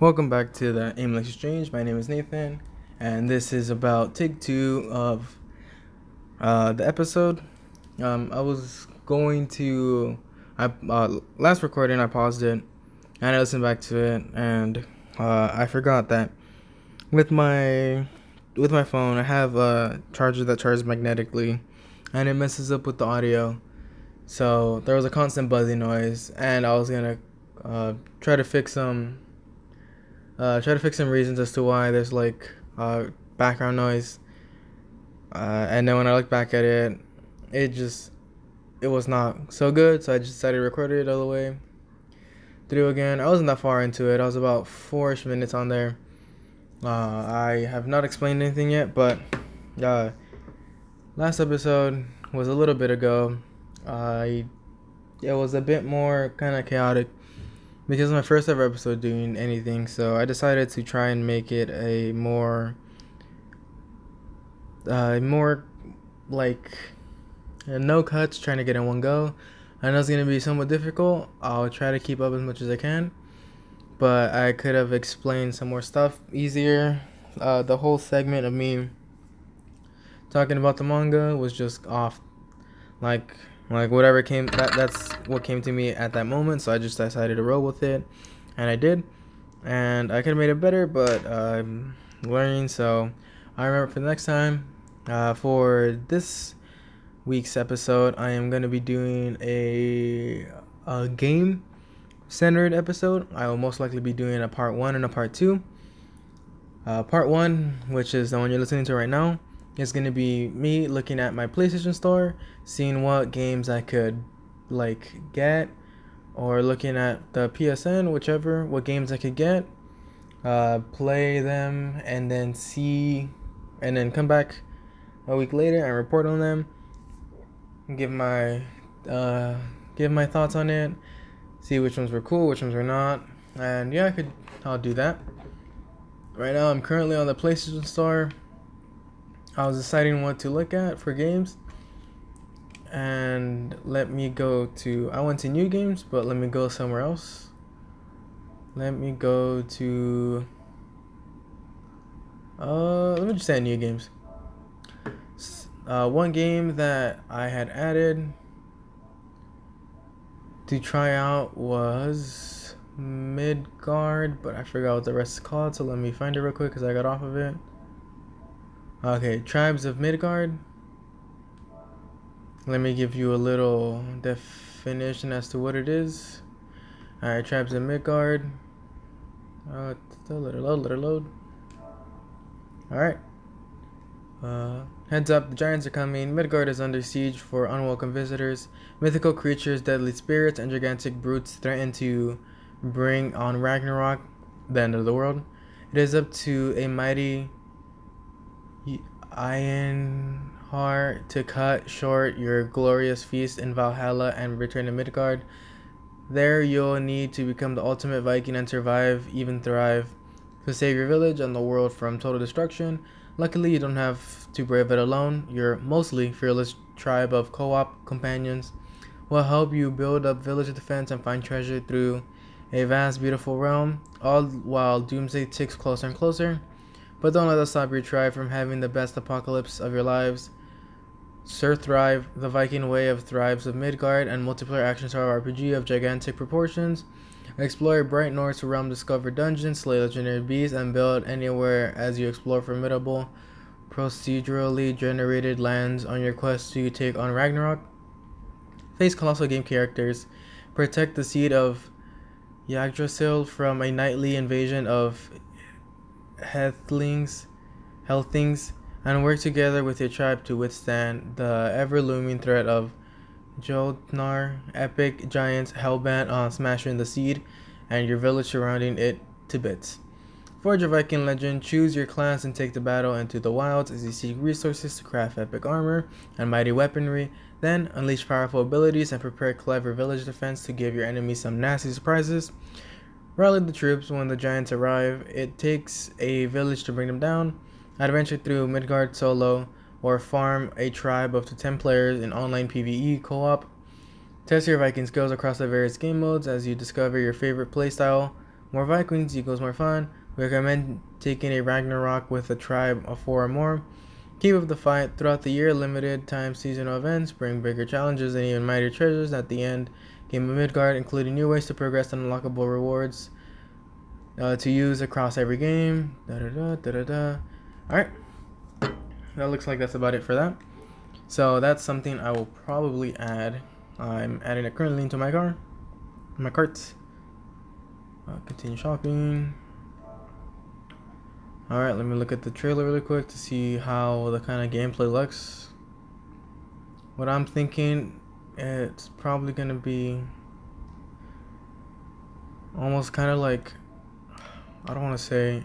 Welcome back to the Aimless Exchange. My name is Nathan, and this is about take two of uh, the episode. Um, I was going to, I uh, last recording I paused it, and I listened back to it, and uh, I forgot that with my with my phone I have a charger that charges magnetically, and it messes up with the audio. So there was a constant buzzing noise, and I was gonna uh, try to fix some uh, try to fix some reasons as to why there's like uh, background noise. Uh, and then when I look back at it, it just it was not so good. So I just decided to record it all the way through again. I wasn't that far into it. I was about four-ish minutes on there. Uh, I have not explained anything yet, but uh, last episode was a little bit ago. I it was a bit more kind of chaotic because my first ever episode doing anything, so I decided to try and make it a more, uh, more like no cuts, trying to get in one go. I know it's gonna be somewhat difficult. I'll try to keep up as much as I can, but I could have explained some more stuff easier. Uh, the whole segment of me talking about the manga was just off, like like whatever came that that's what came to me at that moment so i just decided to roll with it and i did and i could have made it better but i'm learning so i remember for the next time uh, for this week's episode i am going to be doing a, a game centered episode. I will most likely be doing a part one and a part two. Uh, part one which is the one you're listening to right now is going to be me looking at my PlayStation Store, seeing what games I could like get, or looking at the PSN, whichever, what games I could get, uh, play them, and then see, and then come back a week later and report on them, give my uh, give my thoughts on it, see which ones were cool, which ones were not, and yeah, I could I'll do that. Right now, I'm currently on the PlayStation Store. I was deciding what to look at for games. And let me go to. I went to new games, but let me go somewhere else. Let me go to. Uh, let me just say new games. Uh, one game that I had added to try out was Midgard, but I forgot what the rest is called, so let me find it real quick because I got off of it. Okay, Tribes of Midgard. Let me give you a little definition as to what it is. Alright, Tribes of Midgard. Uh, let it load, let it load. Alright. Uh, heads up, the giants are coming. Midgard is under siege for unwelcome visitors. Mythical creatures, deadly spirits, and gigantic brutes threaten to bring on Ragnarok, the end of the world. It is up to a mighty Ironheart to cut short your glorious feast in Valhalla and return to Midgard. There you'll need to become the ultimate Viking and survive, even thrive, to save your village and the world from total destruction. Luckily, you don't have to brave it alone. Your mostly fearless tribe of co-op companions will help you build up village defense and find treasure through a vast, beautiful realm, all while doomsday ticks closer and closer. But don't let that stop your try from having the best apocalypse of your lives. Sir Thrive, the Viking way of Thrives of Midgard, and multiplayer action star RPG of gigantic proportions. Explore Bright North's realm, discover dungeons, slay legendary beasts, and build anywhere as you explore formidable, procedurally generated lands on your quest to take on Ragnarok. Face colossal game characters. Protect the seed of Yggdrasil from a nightly invasion of Heathlings, Hellthings, and work together with your tribe to withstand the ever looming threat of Jotnar, epic giants hellbent on smashing the seed, and your village surrounding it to bits. Forge a Viking legend, choose your class and take the battle into the wilds as you seek resources to craft epic armor and mighty weaponry. Then unleash powerful abilities and prepare clever village defense to give your enemies some nasty surprises. Rally the troops when the giants arrive. It takes a village to bring them down. Adventure through Midgard solo or farm a tribe of to 10 players in online PvE co op. Test your Viking skills across the various game modes as you discover your favorite playstyle More Vikings equals more fun. We recommend taking a Ragnarok with a tribe of four or more. Keep up the fight. Throughout the year, limited time seasonal events bring bigger challenges and even mightier treasures at the end. Game of Midgard, including new ways to progress and unlockable rewards uh, to use across every game. Da da da da da da. Alright. That looks like that's about it for that. So that's something I will probably add. I'm adding it currently into my car, my cart. Uh, continue shopping. All right, let me look at the trailer really quick to see how the kind of gameplay looks. What I'm thinking, it's probably gonna be almost kind of like I don't want to say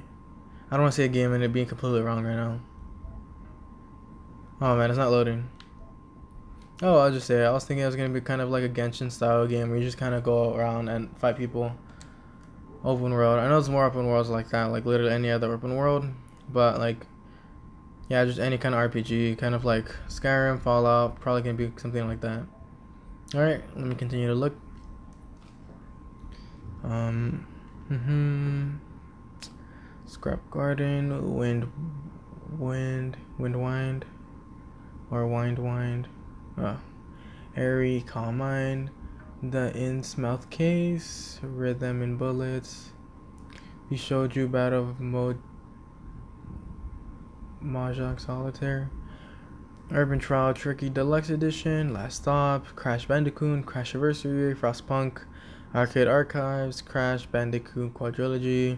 I don't want to say a game and it being completely wrong right now. Oh man, it's not loading. Oh, I'll just say. I was thinking it was gonna be kind of like a Genshin style game where you just kind of go around and fight people. Open world. I know it's more open worlds like that, like literally any other open world, but like, yeah, just any kind of RPG, kind of like Skyrim, Fallout, probably gonna be something like that. All right, let me continue to look. Um, hmm. Scrap Garden, Wind, Wind, Wind Wind, or Wind Wind. Oh. Airy Calm Mind, The Innsmouth Case, Rhythm and Bullets. We showed you Battle of Mode Mahjong Solitaire. Urban Trial Tricky Deluxe Edition, Last Stop, Crash Bandicoot, Crash Anniversary, Frostpunk, Arcade Archives, Crash Bandicoot Quadrilogy,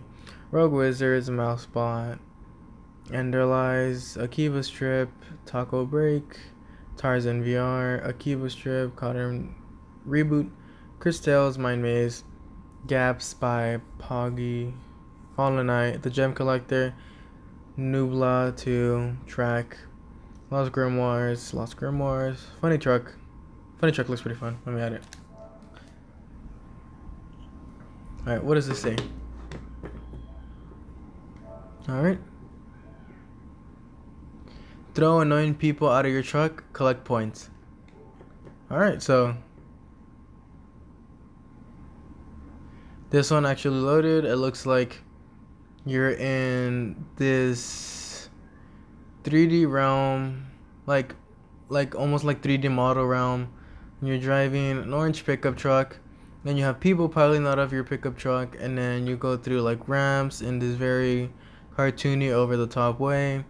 Rogue Wizards, Mousebot, Enderlies, Akiva Strip, Taco Break, Tarzan VR, Akiva Strip, Cotton Reboot, Crystals, Mind Maze, Gaps by Poggy, Fallen Knight, The Gem Collector, Nubla 2, Track, Lost Grimoires, Lost Grimoires, Funny Truck. Funny Truck looks pretty fun. Let me add it. Alright, what does this say? Alright. Throw annoying people out of your truck, collect points. Alright, so. This one actually loaded. It looks like you're in this 3D realm, like, like almost like 3D model realm. You're driving an orange pickup truck. Then you have people piling out of your pickup truck, and then you go through like ramps in this very cartoony, over the top way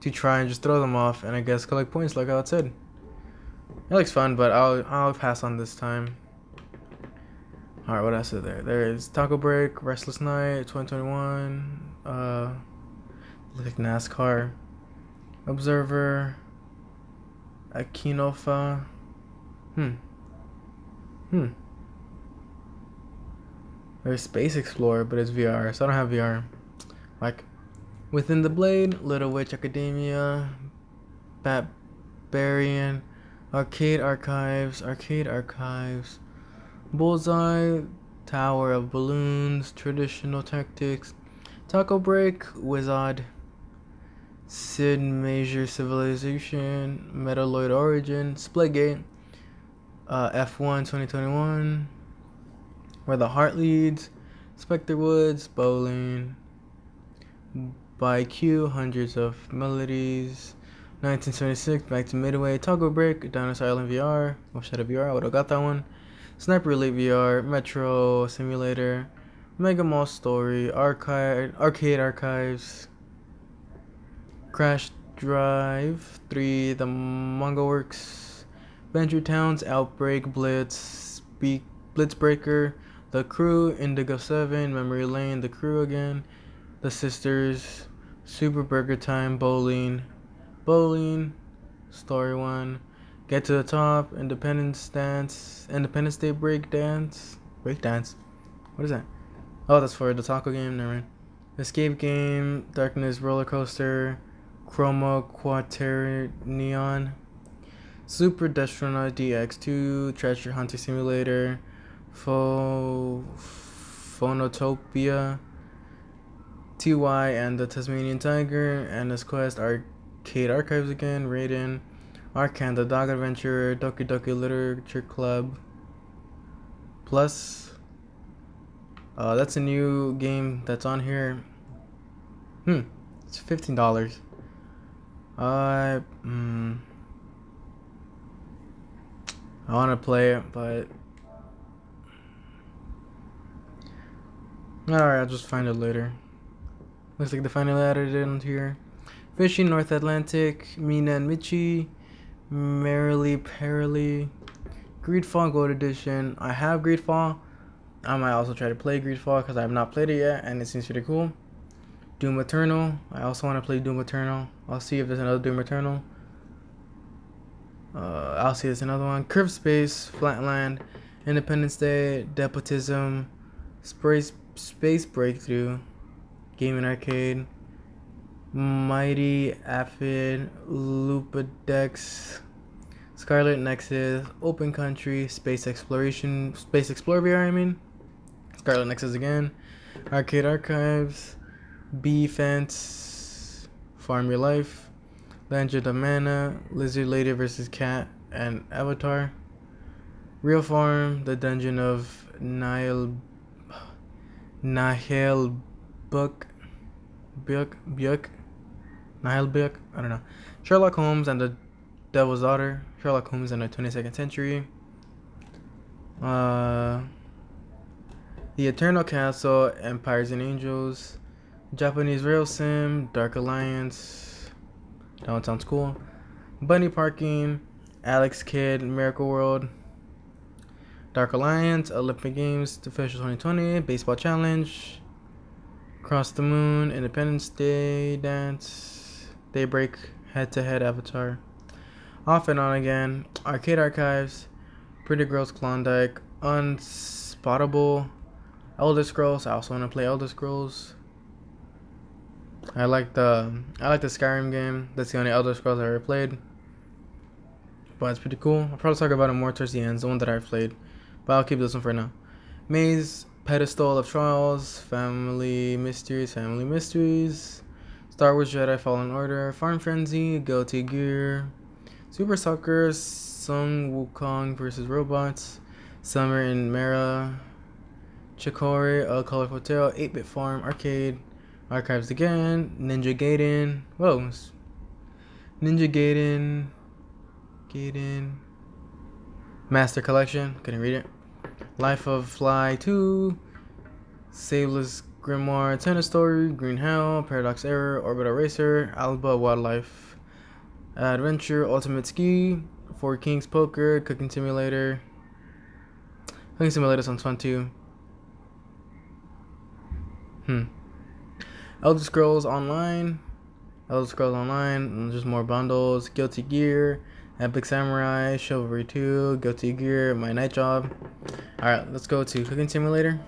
to try and just throw them off and I guess collect points like I said. It looks fun, but I'll I'll pass on this time. Alright, what else is there? There is Taco Break, Restless Night, 2021, uh like NASCAR, Observer, Akinofa. Hmm. Hmm. There's Space Explorer, but it's VR, so I don't have VR. Like Within the Blade, Little Witch Academia, Barbarian, Arcade Archives, Arcade Archives, Bullseye, Tower of Balloons, Traditional Tactics, Taco Break, Wizard, Sid Meier Civilization, Metaloid Origin, Splitgate, uh, F1 2021, Where the Heart Leads, Spectre Woods, Bowling, by Q, hundreds of melodies. 1976, back to Midway, Toggle Break, Dinosaur Island VR, or Shadow VR, I would have got that one. Sniper Elite VR, Metro Simulator, Mega Mall Story, Arcade, Arcade Archives, Crash Drive 3, The Manga Works, Venture Towns, Outbreak, Blitz, Speak, Blitzbreaker, The Crew, Indigo 7, Memory Lane, The Crew again, The Sisters, Super Burger Time, Bowling, Bowling, Story One, Get to the Top, Independence Dance, Independence Day Break Dance, Break Dance. What is that? Oh, that's for the taco game. Never mind. Escape Game, Darkness Roller Coaster, Chroma Quaternion, Super Destronaut DX2, Treasure Hunter Simulator, Pho Phonotopia, TY and the Tasmanian Tiger, and his Quest, Arcade Archives again, Raiden, Arcan, the Dog Adventure, Doki Doki Literature Club, plus Uh, that's a new game that's on here. Hmm, it's fifteen dollars. Uh, hmm. I want to play it, but alright, I'll just find it later. Looks like they finally added in here. Fishing North Atlantic, Mina and Michi, Merrily Perily, Greedfall Gold Edition. I have Greedfall. I might also try to play Greedfall because I have not played it yet and it seems pretty cool. Doom Eternal. I also want to play Doom Eternal. I'll see if there's another Doom Eternal. Uh, I'll see if there's another one. Curve Space, Flatland, Independence Day, Despotism, Space, Space Breakthrough, Gaming Arcade, Mighty Aphid, Lupodex, Scarlet Nexus, Open Country, Space Exploration, Space Explorer, I mean, Scarlet Nexus again, Arcade Archives, B Fence, Farm Your Life, Legend of Mana, Lizard Lady vs. Cat, and Avatar. Real Farm, The Dungeon of Nile, Nahel Book, Buck, Buck, Nihil Buck, I don't know. Sherlock Holmes and the Devil's Daughter, Sherlock Holmes in the 22nd Century. Uh, the Eternal Castle, Empires and Angels, Japanese Rail Sim, Dark Alliance. Downtown School. Bunny Parking, Alex Kidd, Miracle World, Dark Alliance, Olympic Games, Official 2020, Baseball Challenge, Cross the Moon, Independence Day Dance, Daybreak, Head to Head Avatar, Off and On Again, Arcade Archives, Pretty Girls Klondike, Unspottable, Elder Scrolls. I also want to play Elder Scrolls. I like the I like the Skyrim game. That's the only Elder Scrolls I ever played. But it's pretty cool. I'll probably talk about it more towards the end. It's the one that I've played. But I'll keep this one for now. Maze, Pedestal of Trials, Family Mysteries, Family Mysteries, Star Wars Jedi Fallen Order, Farm Frenzy, Guilty Gear, Super Soccer, Sun Wukong vs. Robots, Summer in Mara, Chicory, A Colorful Tale, 8 Bit Farm, Arcade, Archives again, Ninja Gaiden, whoa, Ninja Gaiden, Gaiden, Master Collection, couldn't read it. Life of Fly 2, Saveless Grimoire, Tennis Story, Green Hell, Paradox Error, Orbital Racer, Alba Wildlife, Adventure, Ultimate Ski, Four Kings Poker, Cooking Simulator. Cooking Simulator sounds fun too. Hmm. Elder Scrolls Online, Elder Scrolls Online, just more bundles, Guilty Gear, Epic Samurai, Chivalry 2, Guilty Gear, My Night Job. Alright, let's go to Cooking Simulator.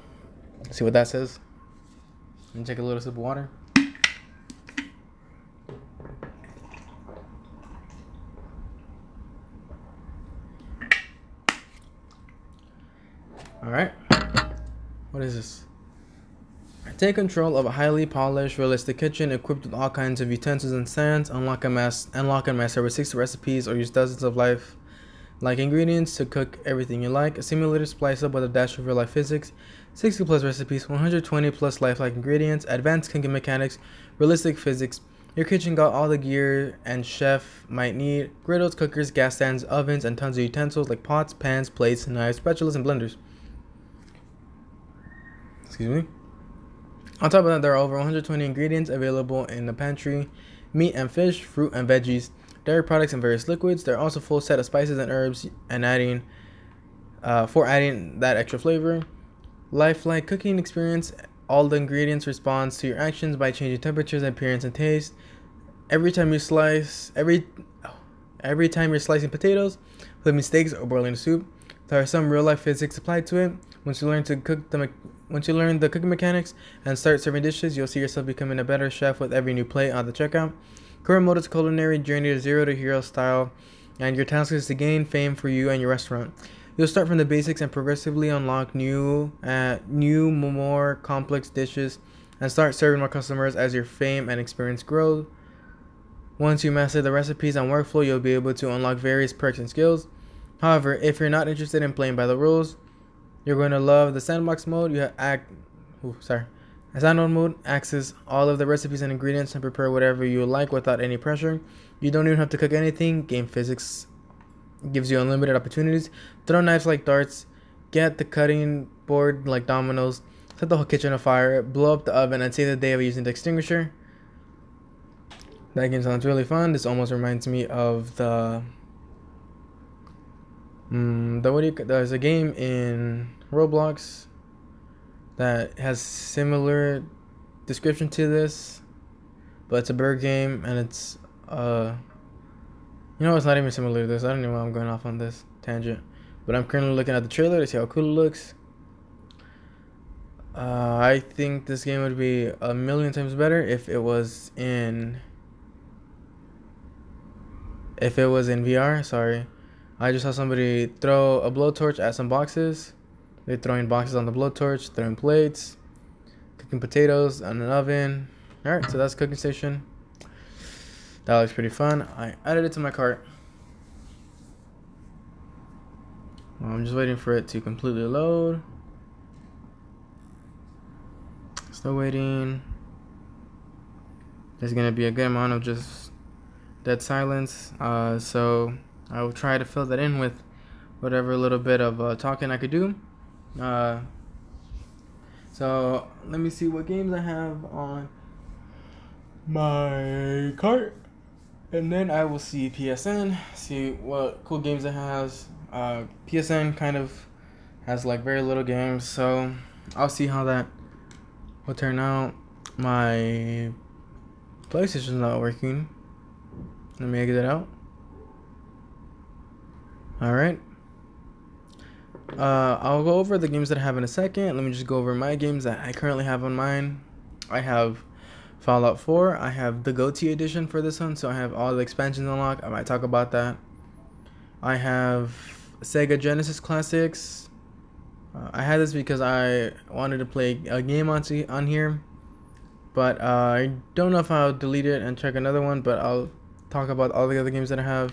See what that says. And take a little sip of water. Alright. What is this? Take control of a highly polished, realistic kitchen equipped with all kinds of utensils and stands. Unlock and mass unlock and master over 60 recipes or use dozens of life like ingredients to cook everything you like. A simulator splice up with a dash of real life physics. 60 plus recipes, 120 plus lifelike ingredients, advanced cooking mechanics, realistic physics. Your kitchen got all the gear and chef might need griddles, cookers, gas stands, ovens, and tons of utensils like pots, pans, plates, knives, spatulas, and blenders. Excuse me. On top of that, there are over 120 ingredients available in the pantry meat and fish, fruit and veggies, dairy products, and various liquids. There are also a full set of spices and herbs and adding uh, for adding that extra flavor. Lifelike cooking experience. All the ingredients responds to your actions by changing temperatures, appearance, and taste. Every time you slice, every every time you're slicing potatoes, flipping steaks, or boiling soup, there are some real life physics applied to it. Once you learn to cook the once you learn the cooking mechanics and start serving dishes, you'll see yourself becoming a better chef with every new plate on the checkout. Current Kurimoto's culinary journey to zero to hero style, and your task is to gain fame for you and your restaurant. You'll start from the basics and progressively unlock new, uh, new, more complex dishes, and start serving more customers as your fame and experience grow. Once you master the recipes and workflow, you'll be able to unlock various perks and skills. However, if you're not interested in playing by the rules, you're going to love the sandbox mode. You have act ooh, sorry. Standard mode access all of the recipes and ingredients and prepare whatever you like without any pressure. You don't even have to cook anything. Game physics gives you unlimited opportunities. Throw knives like darts. Get the cutting board like dominoes. Set the whole kitchen on fire. Blow up the oven and save the day of using the extinguisher. That game sounds really fun. This almost reminds me of the. Mm, the what do you, there's a game in Roblox that has similar description to this, but it's a bird game and it's uh. You know, it's not even similar to this. I don't know why I'm going off on this tangent, but I'm currently looking at the trailer to see how cool it looks. Uh, I think this game would be a million times better if it was in if it was in VR, sorry. I just saw somebody throw a blowtorch at some boxes. They're throwing boxes on the blowtorch, throwing plates, cooking potatoes in an oven. Alright, so that's cooking station. That looks pretty fun. I added it to my cart. I'm just waiting for it to completely load. Still waiting. There's gonna be a good amount of just dead silence. Uh, so I will try to fill that in with whatever little bit of uh, talking I could do. Uh, so let me see what games I have on my cart, and then I will see PSN, see what cool games it has. Uh, PSN kind of has like very little games, so I'll see how that will turn out. My PlayStation's not working. Let me get exit out. All right. Uh, I'll go over the games that I have in a second. Let me just go over my games that I currently have on mine. I have Fallout 4. I have the GOTY edition for this one, so I have all the expansions unlocked. I might talk about that. I have Sega Genesis Classics. Uh, I had this because I wanted to play a game on on here, but uh, I don't know if I'll delete it and check another one. But I'll talk about all the other games that I have.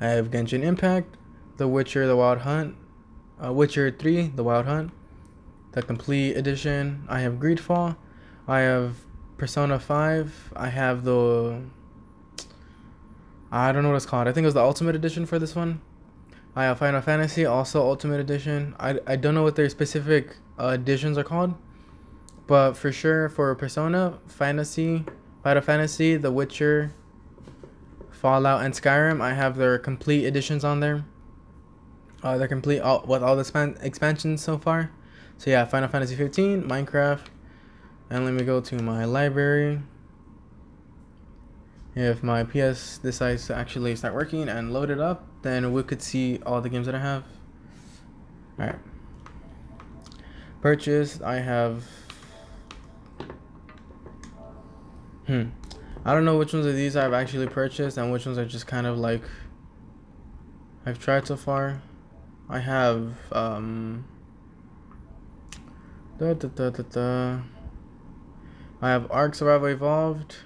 I have Genshin Impact, The Witcher: The Wild Hunt, uh, Witcher 3: The Wild Hunt, the complete edition. I have Greedfall. I have Persona 5. I have the I don't know what it's called. I think it was the Ultimate Edition for this one. I have Final Fantasy, also Ultimate Edition. I, I don't know what their specific uh, editions are called, but for sure for Persona, Fantasy, Final Fantasy, The Witcher, Fallout and Skyrim. I have their complete editions on there. Uh, they're complete all, with all the span- expansions so far. So yeah, Final Fantasy 15, Minecraft, and let me go to my library. If my PS decides to actually start working and load it up, then we could see all the games that I have. Alright. Purchase, I have. Hmm. I don't know which ones of these I've actually purchased and which ones are just kind of like I've tried so far. I have um da, da, da, da, da. I have Ark Survival Evolved.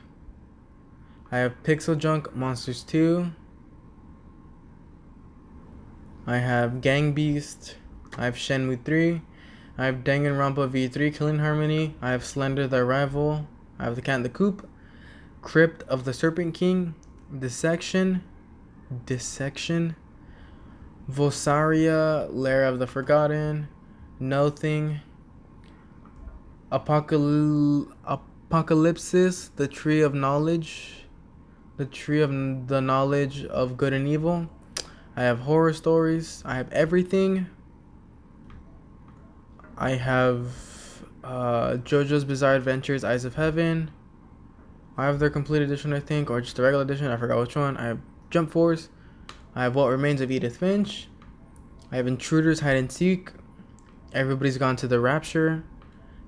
I have Pixel Junk Monsters 2. I have Gang Beast. I have Shenmue 3. I have Danganronpa V3 Killing Harmony. I have Slender the Arrival. I have The Cat and the Coop. Crypt of the Serpent King, Dissection, Dissection, Vosaria, Lair of the Forgotten, Nothing, Apocal- Apocalypsis, the Tree of Knowledge, the Tree of the Knowledge of Good and Evil. I have horror stories. I have everything. I have uh, JoJo's Bizarre Adventures, Eyes of Heaven. I have their complete edition, I think, or just the regular edition. I forgot which one. I have Jump Force. I have What Remains of Edith Finch. I have Intruders Hide and Seek. Everybody's Gone to the Rapture.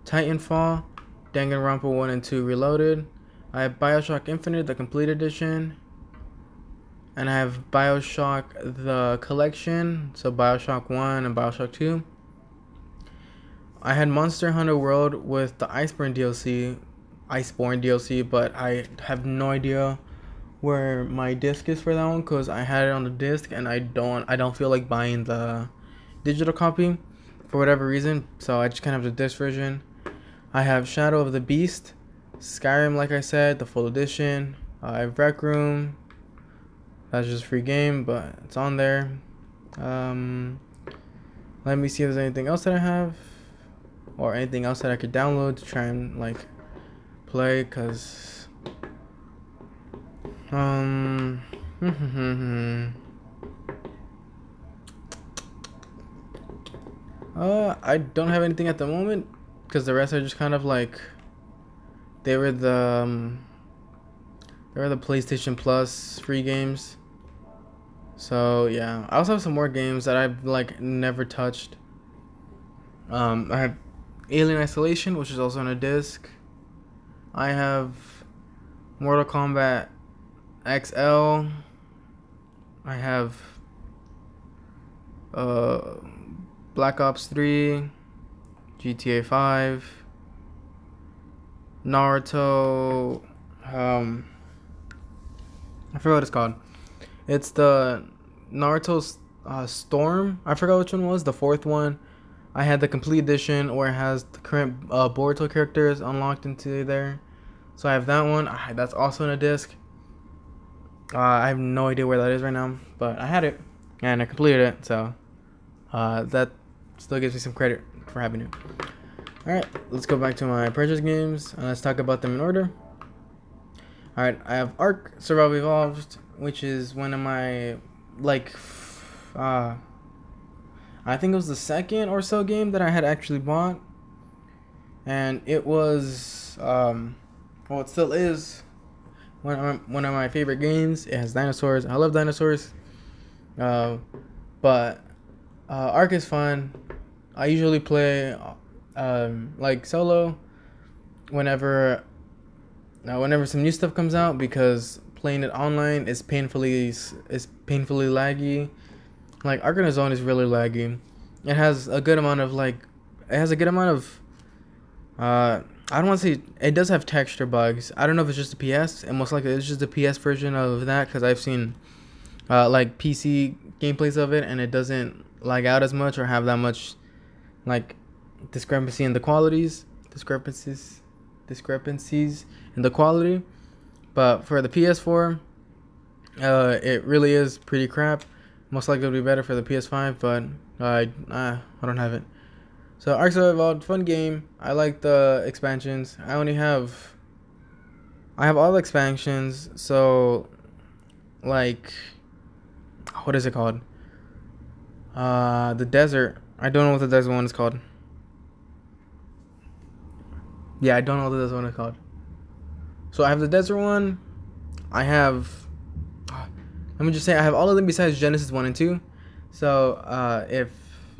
Titanfall. Danganronpa 1 and 2 Reloaded. I have Bioshock Infinite, the complete edition. And I have Bioshock the collection, so Bioshock 1 and Bioshock 2. I had Monster Hunter World with the Iceborne DLC, Iceborne DLC, but I have no idea where my disc is for that one because I had it on the disc and I don't I don't feel like buying the digital copy for whatever reason. So I just kind of have the disc version. I have Shadow of the Beast, Skyrim, like I said, the full edition. Uh, I have Rec Room. That's just a free game, but it's on there. Um, let me see if there's anything else that I have, or anything else that I could download to try and like play, cause um. uh, I don't have anything at the moment, cause the rest are just kind of like they were the um, they were the PlayStation Plus free games. So yeah, I also have some more games that I've like never touched. Um, I have Alien Isolation, which is also on a disc. I have Mortal Kombat XL. I have uh, Black Ops 3, GTA 5, Naruto. Um, I forgot what it's called. It's the Naruto uh, Storm. I forgot which one was the fourth one. I had the complete edition where it has the current uh, Boruto characters unlocked into there. So I have that one. I, that's also in a disc. Uh, I have no idea where that is right now, but I had it and I completed it. So uh, that still gives me some credit for having it. Alright, let's go back to my purchase games and let's talk about them in order. Alright, I have Ark Survival Evolved, which is one of my, like, uh, I think it was the second or so game that I had actually bought. And it was, um, well, it still is one of my, one of my favorite games. It has dinosaurs. I love dinosaurs. Uh, but uh, Ark is fun. I usually play um, like solo whenever uh, whenever some new stuff comes out because playing it online is painfully is painfully laggy. Like Ark Zone is really laggy. It has a good amount of like it has a good amount of uh I don't want to say it does have texture bugs. I don't know if it's just the PS. And most likely it's just the PS version of that because I've seen uh, like PC gameplays of it and it doesn't lag out as much or have that much like discrepancy in the qualities, discrepancies, discrepancies in the quality. But for the PS4, uh, it really is pretty crap. Most likely it'll be better for the PS5, but I uh, I don't have it. So Ark Survival, fun game. I like the expansions. I only have I have all the expansions, so like what is it called? Uh the desert. I don't know what the desert one is called. Yeah, I don't know what the desert one is called. So I have the desert one. I have. Me just say I have all of them besides Genesis one and two. So uh, if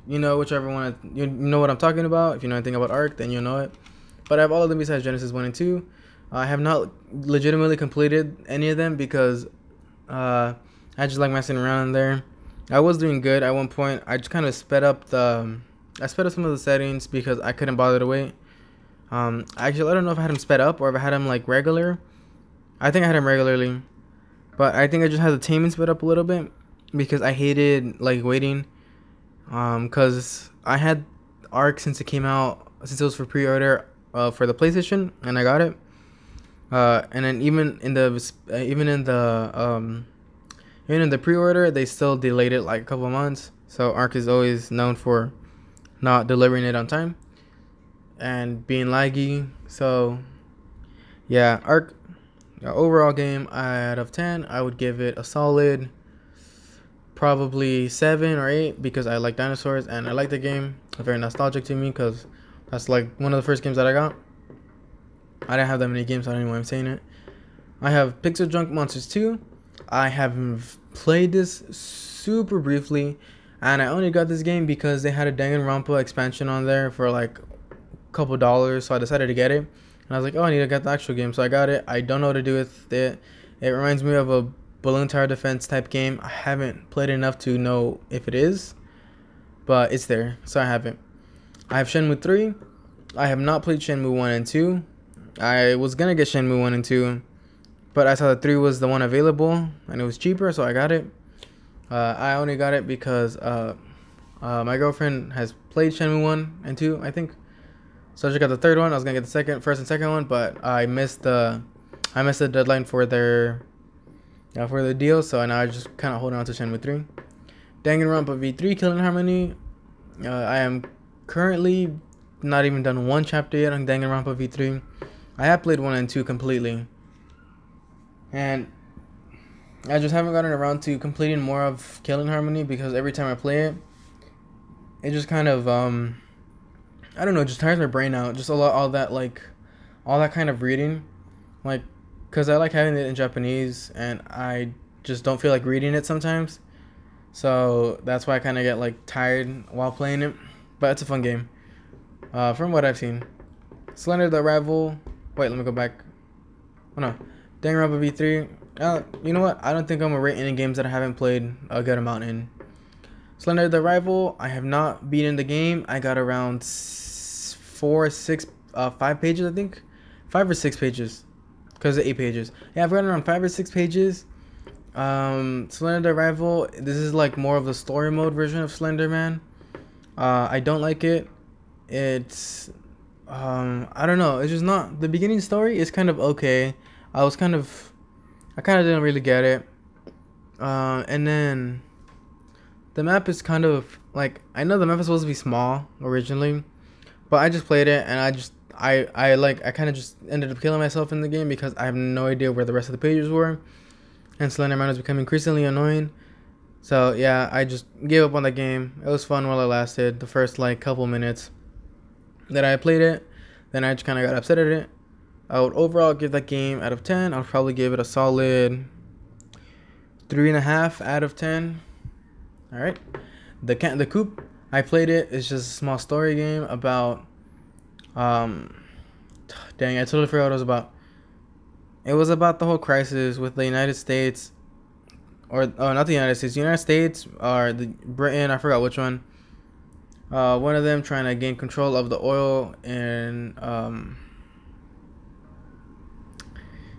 you know whichever one you know what I'm talking about, if you know anything about Ark, then you'll know it. But I have all of them besides Genesis one and two. I have not legitimately completed any of them because uh, I just like messing around in there. I was doing good at one point. I just kind of sped up the I sped up some of the settings because I couldn't bother to wait. Um, actually, I don't know if I had them sped up or if I had them like regular. I think I had them regularly, but I think I just had the taming sped up a little bit because I hated like waiting. Um, cause I had Ark since it came out, since it was for pre-order uh, for the PlayStation, and I got it. Uh, and then even in the uh, even in the um, even in the pre-order, they still delayed it like a couple months. So Ark is always known for not delivering it on time and being laggy. So, yeah, Ark overall game out of 10, I would give it a solid probably 7 or 8 because I like dinosaurs and I like the game. Very nostalgic to me because that's like one of the first games that I got. I didn't have that many games, so I don't know why I'm saying it. I have Pixel Junk Monsters 2. I have played this super briefly, and I only got this game because they had a Danganronpa expansion on there for like a couple dollars, so I decided to get it. And I was like, oh, I need to get the actual game, so I got it. I don't know what to do with it. It reminds me of a balloon tower defense type game. I haven't played enough to know if it is, but it's there, so I have it. I have Shenmue 3. I have not played Shenmue 1 and 2. I was gonna get Shenmue 1 and 2, but I saw that 3 was the one available and it was cheaper, so I got it. Uh, I only got it because uh, uh, my girlfriend has played Shenmue 1 and 2, I think. So I just got the third one. I was gonna get the second, first and second one, but I missed the, I missed the deadline for their, uh, for the deal. So now I just kind of holding on to Shenmue three. Danganronpa V3 Killing Harmony. Uh, I am currently not even done one chapter yet on Danganronpa V3. I have played one and two completely, and I just haven't gotten around to completing more of Killing Harmony because every time I play it, it just kind of um I don't know, just tires my brain out. Just a lot, all that like, all that kind of reading, like, cause I like having it in Japanese, and I just don't feel like reading it sometimes. So that's why I kind of get like tired while playing it. But it's a fun game. Uh, from what I've seen, Slender the Arrival. Wait, let me go back. Oh no, Danganronpa V3. Uh, you know what? I don't think I'm gonna rate any games that I haven't played a good amount in. Slender the Arrival. I have not beaten the game. I got around four, six, uh, five pages, I think, five or six pages, because eight pages. Yeah, I've gotten around five or six pages. Um, Slender Rival. This is like more of the story mode version of Slender Man. Uh, I don't like it. It's, um, I don't know. It's just not the beginning story is kind of okay. I was kind of, I kind of didn't really get it. Uh, and then the map is kind of like I know the map is supposed to be small originally, but I just played it and I just I I like I kind of just ended up killing myself in the game because I have no idea where the rest of the pages were, and Slenderman was becoming increasingly annoying. So yeah, I just gave up on the game. It was fun while it lasted. The first like couple minutes that I played it, then I just kind of got upset at it. I would overall give that game out of ten. I'll probably give it a solid three and a half out of ten. All right, the can the coop I played it. It's just a small story game about. Um, dang, I totally forgot what it was about. It was about the whole crisis with the United States, or oh, not the United States, the United States or the Britain. I forgot which one. Uh, one of them trying to gain control of the oil and um,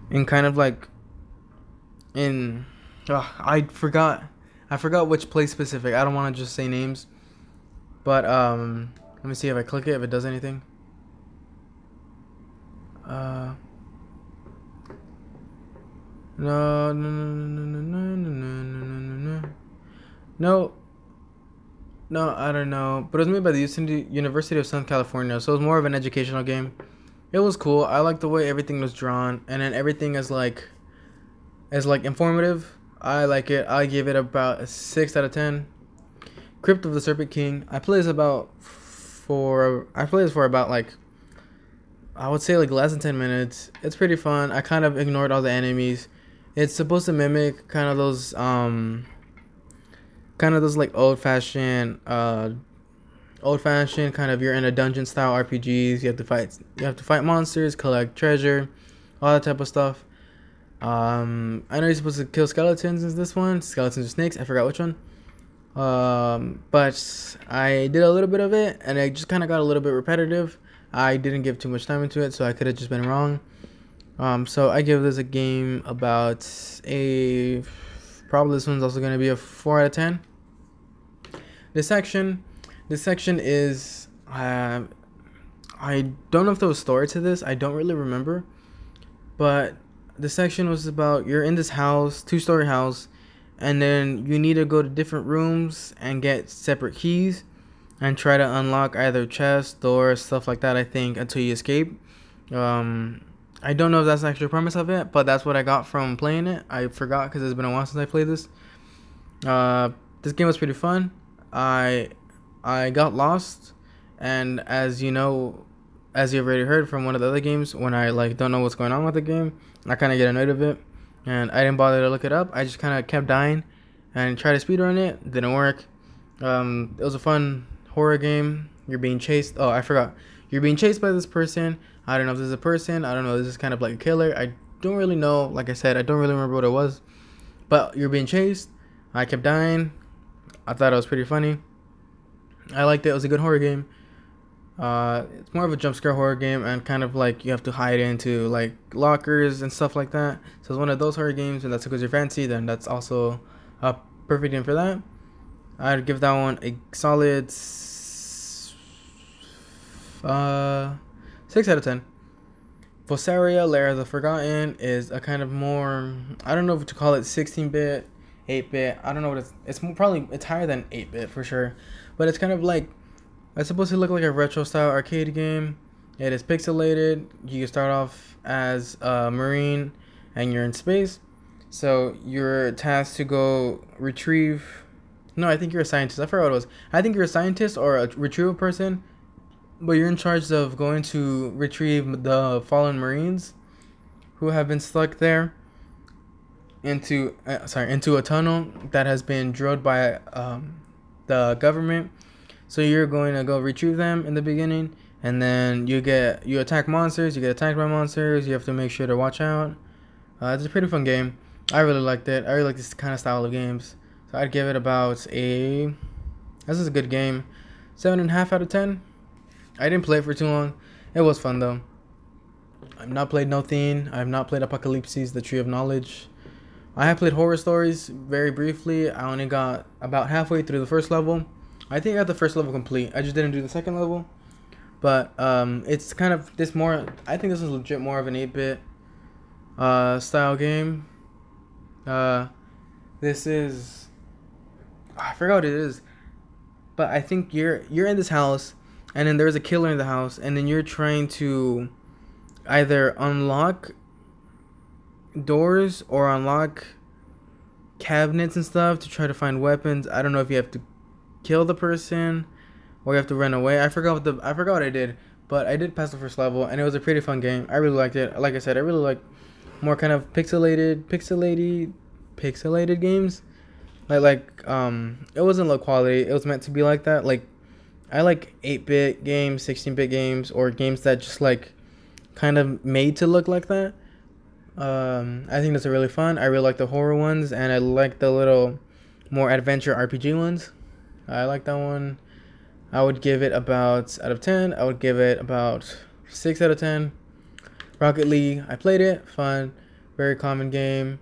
in kind of like in. Oh, I forgot. I forgot which place specific. I don't want to just say names. But um, let me see if I click it if it does anything. Uh. No, no, no, no, no, no, no, no, no, no, no. No. No, no, I don't know. But it was made by the University of Southern California, so it was more of an educational game. It was cool. I like the way everything was drawn, and then everything is like, is like informative. I like it. I give it about a six out of ten. Crypt of the Serpent King. I play this about for I play this for about like I would say like less than 10 minutes. It's pretty fun. I kind of ignored all the enemies. It's supposed to mimic kind of those um kind of those like old-fashioned uh old-fashioned kind of you're in a dungeon style RPGs. You have to fight you have to fight monsters, collect treasure, all that type of stuff. Um I know you're supposed to kill skeletons in this one, skeletons or snakes. I forgot which one. Um, but I did a little bit of it, and it just kind of got a little bit repetitive. I didn't give too much time into it, so I could have just been wrong. Um, so I give this a game about a probably this one's also gonna be a four out of ten. This section, this section is uh, I don't know if there was story to this. I don't really remember, but the section was about you're in this house, two story house and then you need to go to different rooms and get separate keys and try to unlock either chests, doors, stuff like that. I think until you escape. Um, I don't know if that's actually actual premise of it, but that's what I got from playing it. I forgot because it's been a while since I played this. Uh, this game was pretty fun. I I got lost, and as you know, as you've already heard from one of the other games, when I like don't know what's going on with the game, I kind of get annoyed of it and I didn't bother to look it up. I just kind of kept dying and tried to speedrun it. Didn't work. Um, it was a fun horror game. You're being chased. Oh, I forgot. You're being chased by this person. I don't know if this is a person. I don't know. This is kind of like a killer. I don't really know. Like I said, I don't really remember what it was. But you're being chased. I kept dying. I thought it was pretty funny. I liked it. It was a good horror game. Uh, it's more of a jump scare horror game, and kind of like you have to hide into like lockers and stuff like that. So it's one of those horror games, and that's because you're fancy. Then that's also a perfect game for that. I'd give that one a solid. Uh, six out of ten. Vosaria, Lair of the Forgotten is a kind of more I don't know if to call it 16-bit, 8-bit. I don't know what it's it's probably it's higher than 8-bit for sure, but it's kind of like it's supposed to look like a retro style arcade game. It is pixelated. You start off as a marine, and you're in space. So you're tasked to go retrieve. No, I think you're a scientist. I forgot what it was. I think you're a scientist or a retrieval person but you're in charge of going to retrieve the fallen Marines who have been stuck there into uh, sorry into a tunnel that has been drilled by um, the government. So you're going to go retrieve them in the beginning, and then you get you attack monsters. You get attacked by monsters. You have to make sure to watch out. Uh, it's a pretty fun game. I really liked it. I really like this kind of style of games. So I'd give it about a. This is a good game. Seven and a half out of ten. I didn't play it for too long. It was fun though. I've not played Nothing. I have not played Apocalypses, The Tree of Knowledge. I have played Horror Stories very briefly. I only got about halfway through the first level. I think I got the first level complete. I just didn't do the second level. But um, it's kind of this more. I think this is legit more of an 8-bit uh, style game. Uh, this is. I forgot what it is, but I think you're you're in this house and then there's a killer in the house and then you're trying to either unlock doors or unlock cabinets and stuff to try to find weapons. I don't know if you have to kill the person or you have to run away. I forgot what the I forgot what I did, but I did pass the first level and it was a pretty fun game. I really liked it. Like I said, I really like more kind of pixelated, pixelated, pixelated games. Like like um, it wasn't low quality. It was meant to be like that. Like I like 8 bit games, 16 bit games, or games that just like kind of made to look like that. Um, I think that's really fun. I really like the horror ones, and I like the little more adventure RPG ones. I like that one. I would give it about out of 10. I would give it about 6 out of 10. Rocket League, I played it, fun, very common game.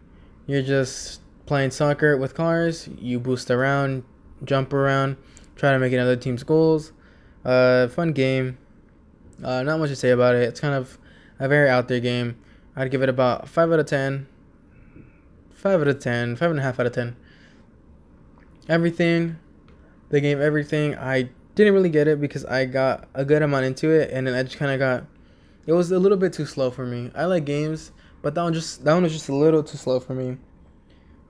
You're just playing soccer with cars, you boost around, jump around try to make another team's goals. Uh, fun game. Uh, not much to say about it. It's kind of a very out there game. I'd give it about five out of ten. Five out of ten. Five and a half out of ten. Everything, the game, everything. I didn't really get it because I got a good amount into it, and then I just kind of got. It was a little bit too slow for me. I like games, but that one just that one was just a little too slow for me.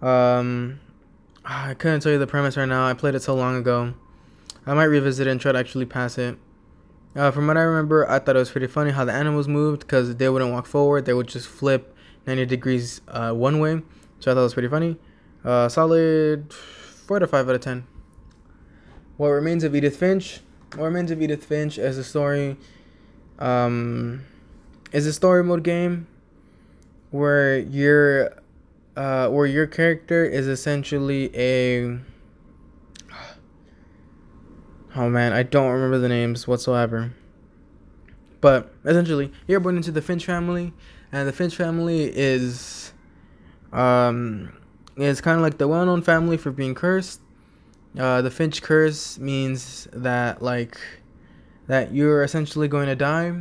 Um, I couldn't tell you the premise right now. I played it so long ago. I might revisit it and try to actually pass it. Uh, from what I remember, I thought it was pretty funny how the animals moved because they wouldn't walk forward; they would just flip 90 degrees uh, one way. So I thought it was pretty funny. Uh, solid four to five out of ten. What remains of Edith Finch? What remains of Edith Finch is a story. Um, is a story mode game where your uh, where your character is essentially a oh man, I don't remember the names whatsoever. But essentially, you're born into the Finch family, and the Finch family is, um, is kind of like the well-known family for being cursed. Uh, the Finch curse means that like that you're essentially going to die,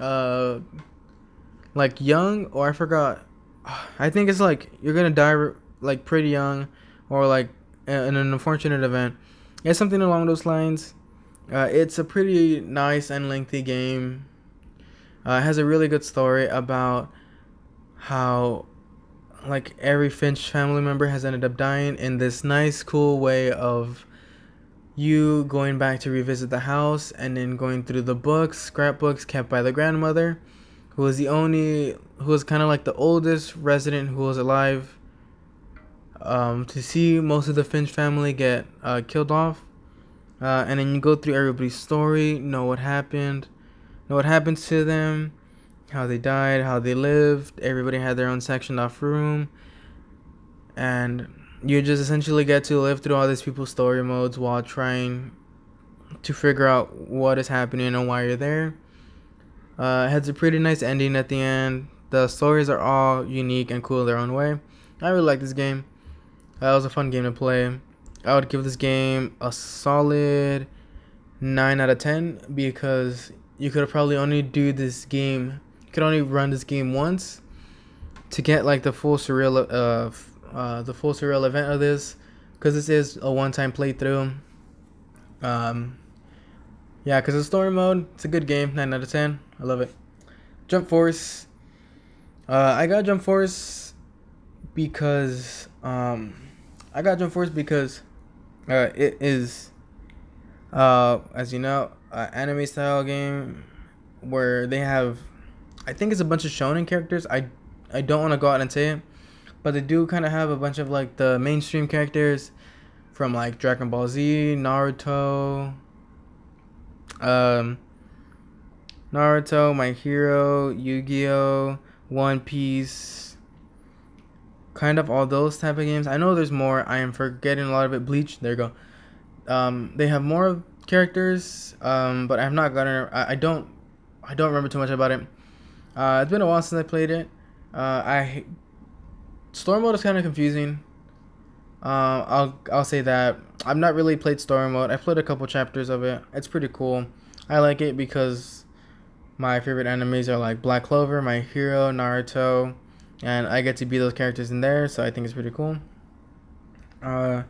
uh, like young, or I forgot. I think it's like you're gonna die like pretty young, or like in an unfortunate event it's something along those lines. Uh, it's a pretty nice and lengthy game. Uh, it has a really good story about how, like, every Finch family member has ended up dying in this nice, cool way of you going back to revisit the house and then going through the books, scrapbooks kept by the grandmother, who was the only, who was kind of like the oldest resident who was alive um, to see most of the Finch family get uh, killed off. Uh, and then you go through everybody's story, know what happened, know what happens to them, how they died, how they lived. Everybody had their own sectioned off room. And you just essentially get to live through all these people's story modes while trying to figure out what is happening and why you're there. Uh, it has a pretty nice ending at the end. The stories are all unique and cool in their own way. I really like this game. That was a fun game to play. I would give this game a solid 9 out of 10 because you could probably only do this game. Could only run this game once to get like the full surreal uh, uh the full surreal event of this, because this is a one-time playthrough. Um, yeah, because the story mode, it's a good game. Nine out of ten. I love it. Jump Force. Uh, I got Jump Force because um, I got Jump Force because uh, it is uh, as you know, an anime style game where they have, I think it's a bunch of shonen characters. I I don't want to go out and say it, but they do kind of have a bunch of like the mainstream characters from like Dragon Ball Z, Naruto, um, Naruto, My Hero, Yu Gi Oh, One Piece, kind of all those type of games. I know there's more. I am forgetting a lot of it. Bleach. There you go. Um, they have more characters, um, but I've not gotten. I, I don't. I don't remember too much about it. Uh, it's been a while since I played it. Uh, I story mode is kind of confusing. Uh, I'll I'll say that I've not really played story mode. I played a couple chapters of it. It's pretty cool. I like it because my favorite enemies are like Black Clover, My Hero, Naruto, and I get to be those characters in there. So I think it's pretty cool. Uh,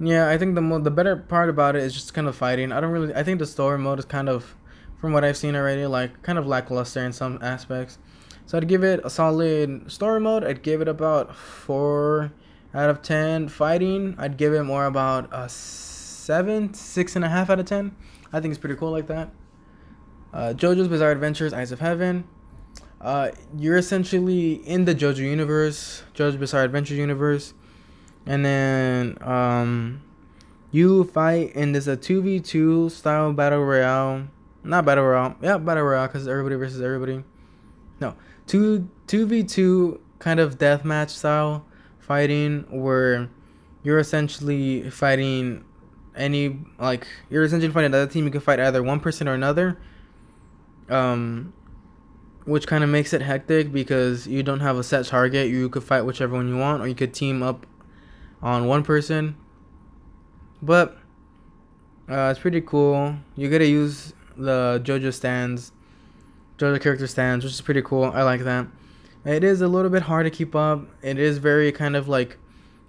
yeah, I think the mo- the better part about it is just kind of fighting. I don't really. I think the story mode is kind of, from what I've seen already, like kind of lackluster in some aspects. So I'd give it a solid story mode. I'd give it about four out of ten. Fighting, I'd give it more about a seven, six and a half out of ten. I think it's pretty cool like that. Uh, JoJo's Bizarre Adventures: Eyes of Heaven. Uh, you're essentially in the JoJo universe, JoJo's Bizarre Adventures universe and then um, you fight in this a two v two style battle royale. Not battle royale, yeah, battle royale because everybody versus everybody. No, two two v two kind of deathmatch style fighting where you're essentially fighting any like you're essentially fighting another team. You can fight either one person or another. Um, which kind of makes it hectic because you don't have a set target. You could fight whichever one you want, or you could team up on one person. But uh, it's pretty cool. You gotta use the JoJo stands, JoJo character stands, which is pretty cool. I like that. It is a little bit hard to keep up. It is very kind of like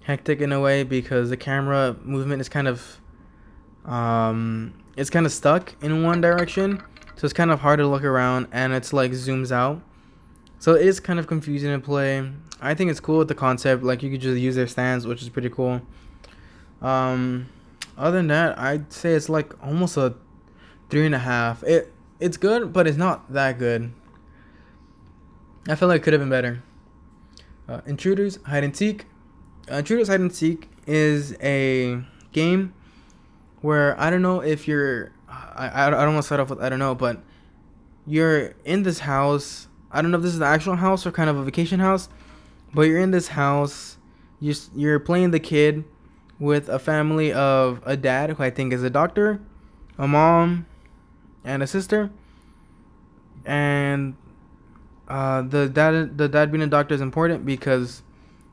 hectic in a way because the camera movement is kind of um it's kind of stuck in one direction so it's kind of hard to look around and it's like zooms out so it is kind of confusing to play I think it's cool with the concept. Like you could just use their stands, which is pretty cool. Um, other than that, I'd say it's like almost a three and a half. It it's good, but it's not that good. I feel like it could have been better. Uh, Intruders Hide and Seek. Uh, Intruders Hide and Seek is a game where I don't know if you're. I, I, I don't want to start off with I don't know, but you're in this house. I don't know if this is the actual house or kind of a vacation house but you're in this house. You're you're playing the kid with a family of a dad who I think is a doctor, a mom, and a sister. And uh, the dad the dad being a doctor is important because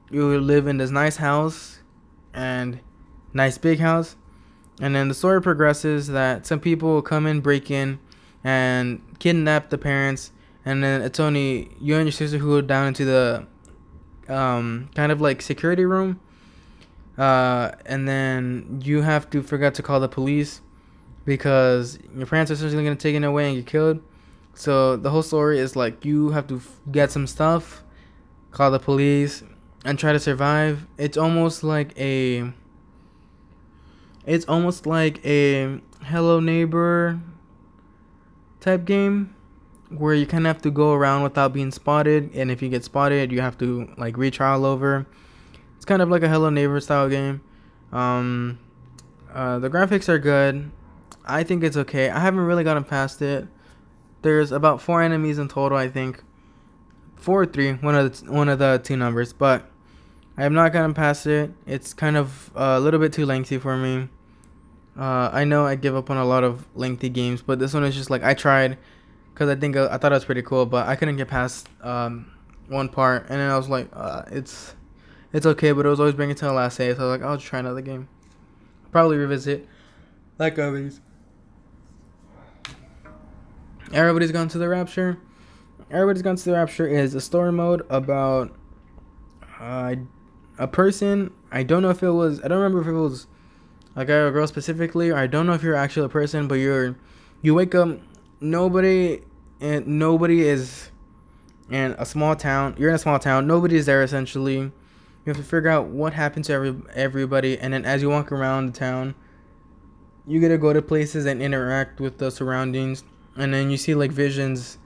you live in this nice house and nice big house. And then the story progresses that some people come in, break in, and kidnap the parents. And then it's only you and your sister who go down into the um, kind of like security room. Uh, and then you have to forget to call the police because your parents are essentially gonna take it away and get killed. So the whole story is like you have to f- get some stuff, call the police, and try to survive. It's almost like a. It's almost like a Hello Neighbor type game where you kind of have to go around without being spotted, and if you get spotted, you have to like retry all over. It's kind of like a Hello Neighbor style game. Um, uh, the graphics are good. I think it's okay. I haven't really gotten past it. There's about four enemies in total, I think. Four or three, one of the one of the two numbers, but I have not gotten past it. It's kind of a little bit too lengthy for me. Uh, I know I give up on a lot of lengthy games, but this one is just like I tried because I think uh, I thought it was pretty cool, but I couldn't get past um, one part, and then I was like, uh, it's it's okay, but it was always bringing to the last day, so I was like, I'll try another game. Probably revisit like always. Everybody's Gone to the Rapture. Everybody's Gone to the Rapture is a story mode about uh, a person. I don't know if it was. I don't remember if it was a guy or a girl specifically, I don't know if you're actually a person, but you're. You wake up. Nobody and nobody is in a small town. You're in a small town. Nobody's there essentially. You have to figure out what happened to every everybody, and then as you walk around the town, you get to go to places and interact with the surroundings, and then you see like visions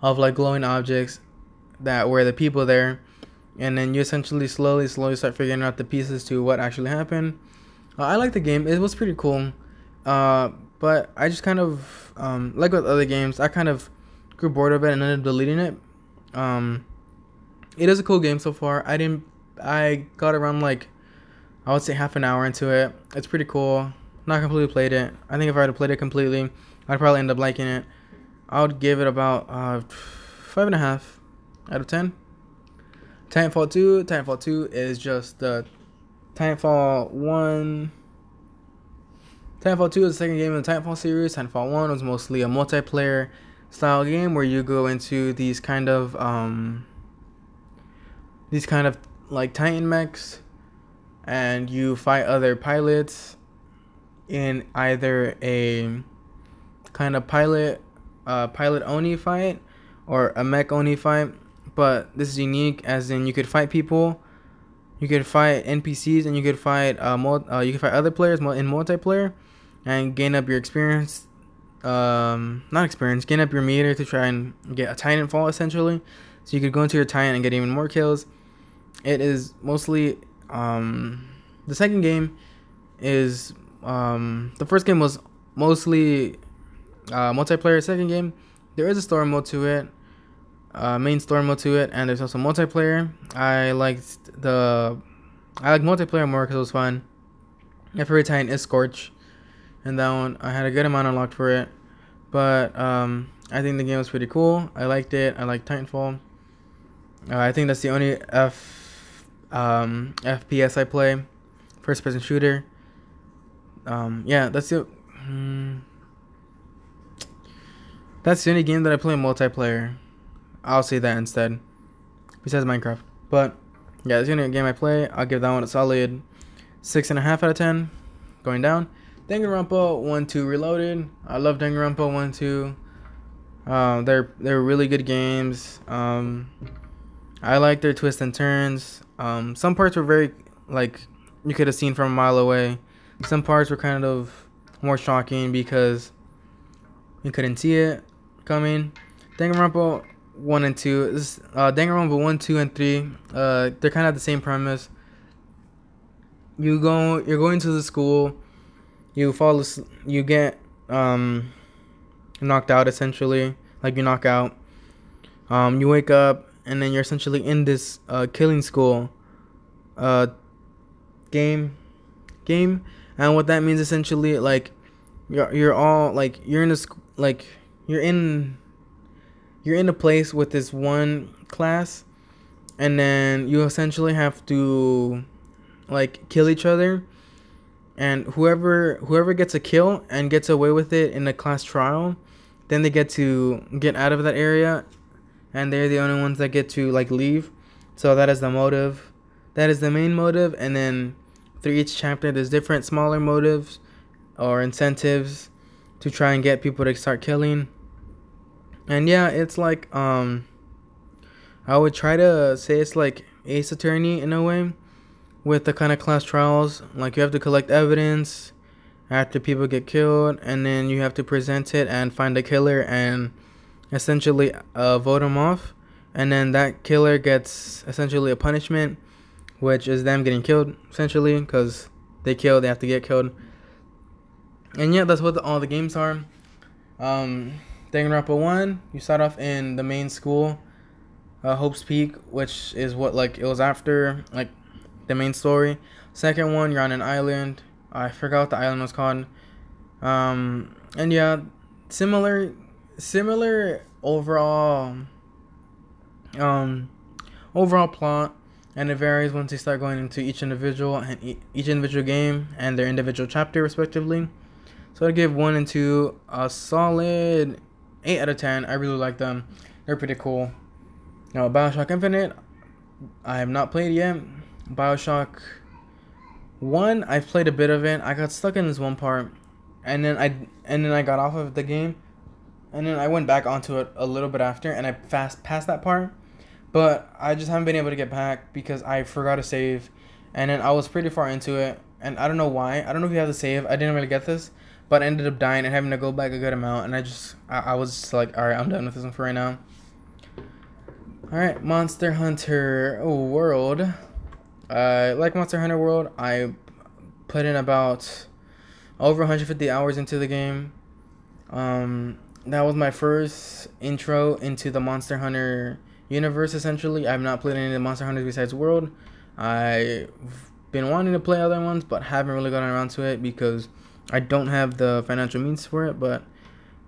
of like glowing objects that were the people there, and then you essentially slowly, slowly start figuring out the pieces to what actually happened. Uh, I like the game. It was pretty cool, uh, but I just kind of um, like with other games. I kind of grew bored of it and ended up deleting it. Um, it is a cool game so far. I didn't. I got around like I would say half an hour into it. It's pretty cool. Not completely played it. I think if I had played it completely, I'd probably end up liking it. I would give it about uh, five and a half out of ten. Titanfall two. Titanfall two is just the Titanfall one. Titanfall 2 is the second game in the Titanfall series. Titanfall 1 was mostly a multiplayer style game where you go into these kind of um these kind of like titan mechs and you fight other pilots in either a kind of pilot uh pilot oni fight or a mech oni fight but this is unique as in you could fight people you could fight npcs and you could fight uh, mul- uh you could fight other players in multiplayer and gain up your experience um, not experience, gain up your meter to try and get a Titan fall essentially. So you could go into your Titan and get even more kills. It is mostly um, the second game is um, the first game was mostly uh, multiplayer. Second game, there is a story mode to it, uh, main story mode to it, and there's also multiplayer. I liked the I like multiplayer more because it was fun. Favorite Titan is Scorch and that one I had a good amount unlocked for it. But um, I think the game was pretty cool. I liked it. I like Titanfall. Uh, I think that's the only F um, FPS I play, first person shooter. Um, yeah, that's the. Hmm, that's the only game that I play in multiplayer. I'll say that instead. Besides Minecraft. But yeah, that's the only game I play. I'll give that one a solid six and a half out of ten. Going down. Danganronpa 1 2 Reloaded. I love Danganronpa 1 2. Um, they're they're really good games. Um, I like their twists and turns. Um, some parts were very like you could have seen from a mile away. Some parts were kind of more shocking because you couldn't see it coming. Danganronpa 1 and 2. This, uh, Danganronpa 1, 2, and 3. Uh, they're kind of the same premise. You go, you're going to the school you fall you get um knocked out essentially, like you knock out. Um, you wake up and then you're essentially in this uh, killing school uh, game game and what that means essentially like you're you're all like you're in a like you're in you're in a place with this one class and then you essentially have to like kill each other. And whoever whoever gets a kill and gets away with it in a class trial then they get to get out of that area and they're the only ones that get to like leave. So that is the motive. That is the main motive and then through each chapter there's different smaller motives or incentives to try and get people to start killing and yeah it's like um i would try to say it's like ace attorney in a way with the kind of class trials, like you have to collect evidence after people get killed, and then you have to present it and find the killer and essentially uh, vote them off, and then that killer gets essentially a punishment, which is them getting killed essentially because they kill, they have to get killed. And yeah, that's what the, all the games are. Um, Danganronpa one, you start off in the main school, uh, Hope's Peak, which is what like it was after like the main story. Second one, you're on an island. I forgot what the island was called. Um, and yeah, similar, similar overall, um, overall plot, and it varies once you start going into each individual and each individual game and their individual chapter respectively. So I give one and two a solid eight out of ten. I really like them. They're pretty cool. Now Bioshock Infinite, I have not played yet. Bioshock One, I've played a bit of it. I got stuck in this one part, and then I and then I got off of the game, and then I went back onto it a little bit after, and I fast passed that part, but I just haven't been able to get back because I forgot to save, and then I was pretty far into it, and I don't know why. I don't know if you have to save. I didn't really get this, but I ended up dying and having to go back a good amount, and I just I, I was just like, all right, I'm done with this one for right now. All right, Monster Hunter World. Uh, like Monster Hunter World, I put in about over 150 hours into the game. Um, that was my first intro into the Monster Hunter universe. Essentially, I've not played any of the Monster Hunters besides World. I've been wanting to play other ones, but haven't really gotten around to it because I don't have the financial means for it. But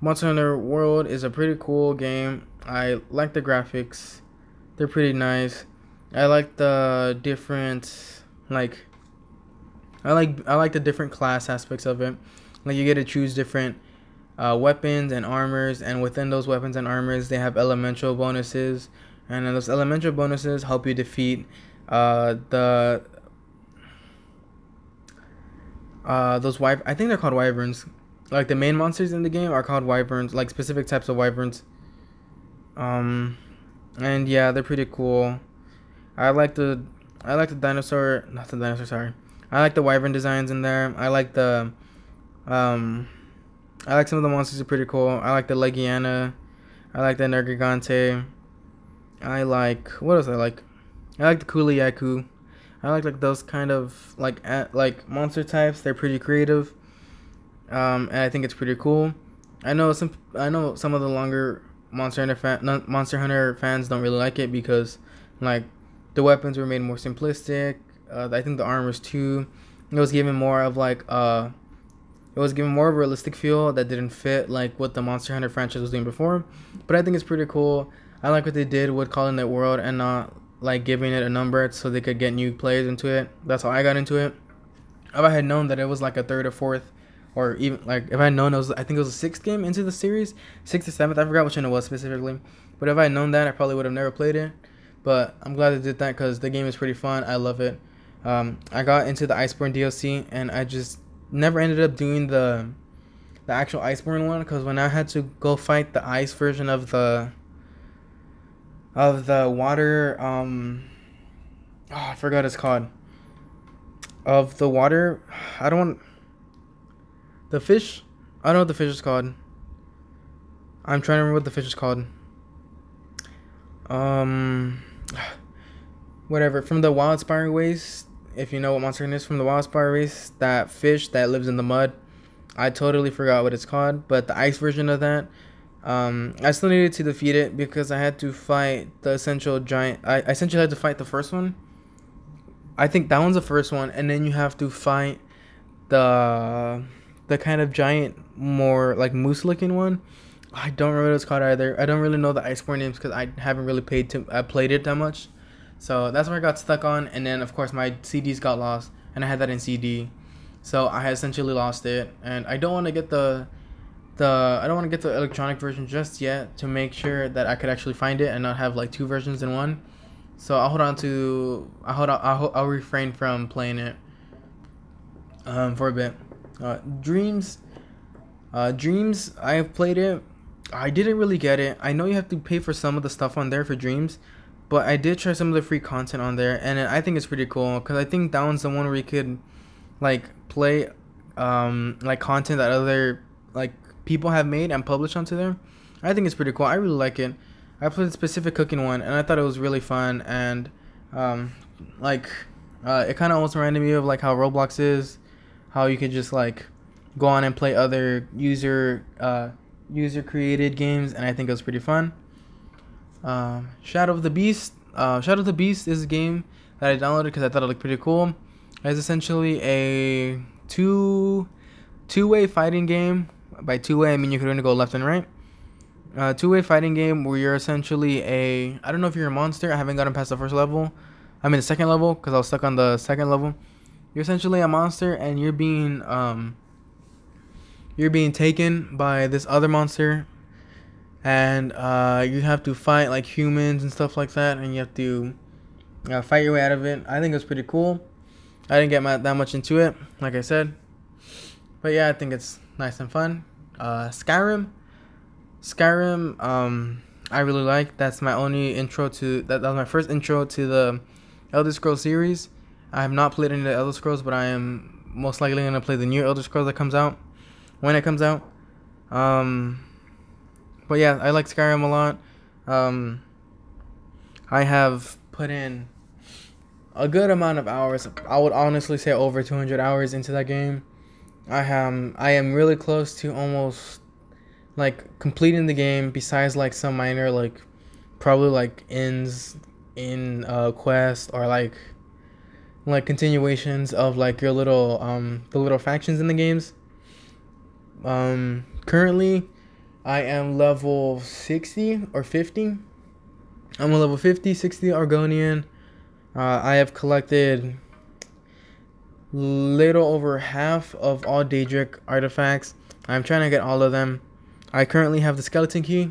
Monster Hunter World is a pretty cool game. I like the graphics. They're pretty nice. I like the different like I like I like the different class aspects of it. Like you get to choose different uh, weapons and armors, and within those weapons and armors, they have elemental bonuses, and those elemental bonuses help you defeat uh, the uh, those wyver- I think they're called wyverns. Like the main monsters in the game are called wyverns, like specific types of wyverns. Um, and yeah, they're pretty cool. I like the I like the dinosaur, not the dinosaur. Sorry, I like the wyvern designs in there. I like the um, I like some of the monsters are pretty cool. I like the Legiana. I like the Nergigante. I like what else I like. I like the Kulu-Ya-Ku. I like like those kind of like at, like monster types. They're pretty creative. Um, and I think it's pretty cool. I know some I know some of the longer Monster Hunter fan, Monster Hunter fans don't really like it because like the weapons were made more simplistic. Uh, I think the armors too. It was given more of like uh, it was given more of a realistic feel that didn't fit like what the Monster Hunter franchise was doing before. But I think it's pretty cool. I like what they did with calling it world and not like giving it a number so they could get new players into it. That's how I got into it. If I had known that it was like a third or fourth or even like if I had known it was I think it was a sixth game into the series, sixth or seventh. I forgot which one it was specifically. But if I had known that, I probably would have never played it. But I'm glad they did that because the game is pretty fun. I love it. Um, I got into the Iceborne DLC and I just never ended up doing the the actual Iceborne one because when I had to go fight the ice version of the of the water um oh, I forgot it's called of the water I don't want the fish? I don't know what the fish is called. I'm trying to remember what the fish is called. Um, whatever. From the Wildspire Waste, if you know what Monster is, from the Wildspire Waste, that fish that lives in the mud. I totally forgot what it's called, but the ice version of that. Um, I still needed to defeat it because I had to fight the essential giant. I, I essentially had to fight the first one. I think that one's the first one, and then you have to fight the the kind of giant, more like moose looking one. I don't remember what it's called either. I don't really know the Iceborne names because I haven't really paid to I played it that much. So that's where I got stuck on, and then of course my CDs got lost, and I had that in CD, so I essentially lost it, and I don't want to get the the I don't want to get the electronic version just yet to make sure that I could actually find it and not have like two versions in one. So I'll hold on to I hold on I'll, I'll refrain from playing it um, for a bit. Uh, Dreams, uh, Dreams. I have played it. I didn't really get it. I know you have to pay for some of the stuff on there for Dreams, but I did try some of the free content on there, and I think it's pretty cool because I think that one's the one where you could, like, play, um, like content that other like people have made and published onto there. I think it's pretty cool. I really like it. I played a specific cooking one, and I thought it was really fun and, um, like, uh, it kind of almost reminded me of like how Roblox is how you could just like go on and play other user uh, user created games, and I think it was pretty fun. Um, Shadow of the Beast. Uh, Shadow of the Beast is a game that I downloaded because I thought it looked pretty cool. It's essentially a two two way fighting game. By two way, I mean you could only go left and right. Uh, two way fighting game where you're essentially a I don't know if you're a monster. I haven't gotten past the first level. I mean the second level because I was stuck on the second level you're essentially a monster and you're being um you're being taken by this other monster and uh, you have to fight like humans and stuff like that, and you have to uh, fight your way out of it. I think it's pretty cool. I didn't get my, that much into it, like I said, but yeah, I think it's nice and fun. Uh, Skyrim, Skyrim, um, I really like. That's my only intro to that. That was my first intro to the Elder Scrolls series. I have not played any of the Elder Scrolls, but I am most likely gonna play the new Elder Scrolls that comes out when it comes out. Um, but yeah, I like Skyrim a lot. Um, I have put in a good amount of hours. I would honestly say over 200 hours into that game. I am I am really close to almost like completing the game. Besides like some minor like probably like ends in uh quest or like like continuations of like your little um the little factions in the games. Um currently I am level 60 or 50. I'm a level 50, 60 Argonian. Uh, I have collected little over half of all Daedric artifacts. I'm trying to get all of them. I currently have the skeleton key,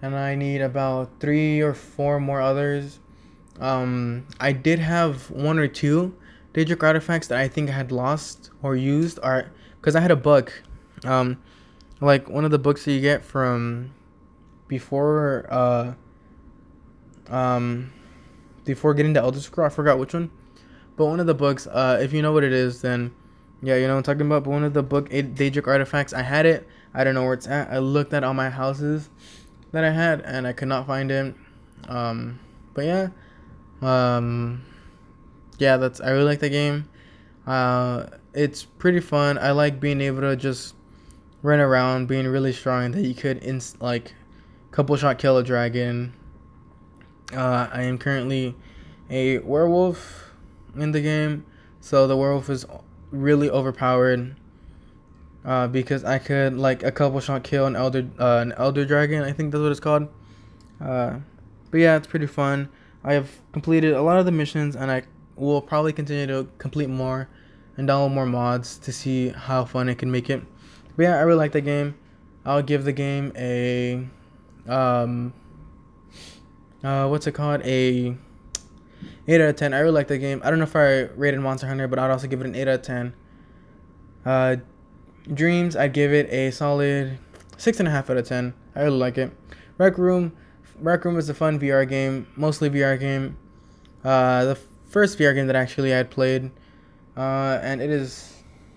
and I need about three or four more others. Um, I did have one or two Daedric artifacts that I think I had lost or used, or because I had a book, Um, like one of the books that you get from before uh um before getting to Elder Scroll, I forgot which one. But one of the books, uh if you know what it is, then yeah, you know I'm talking about. But one of the book Daedric artifacts, I had it. I don't know where it's at. I looked at all my houses that I had and I could not find it. Um but yeah. Um yeah, that's I really like the game. Uh it's pretty fun. I like being able to just run around being really strong that you could inst- like couple shot kill a dragon. Uh, I am currently a werewolf in the game, so the werewolf is really overpowered. Uh, because I could like a couple shot kill an elder uh, an elder dragon. I think that's what it's called. Uh, but yeah, it's pretty fun. I have completed a lot of the missions, and I will probably continue to complete more and download more mods to see how fun it can make it. But yeah, I really like the game. I'll give the game a um uh what's it called? A 8 out of 10. I really like the game. I don't know if I rated Monster Hunter, but I'd also give it an 8 out of 10. Uh Dreams, I'd give it a solid 6.5 out of 10. I really like it. Rec Room, Rec Room is a fun VR game, mostly VR game. Uh, the first VR game that actually I had played, uh, and it is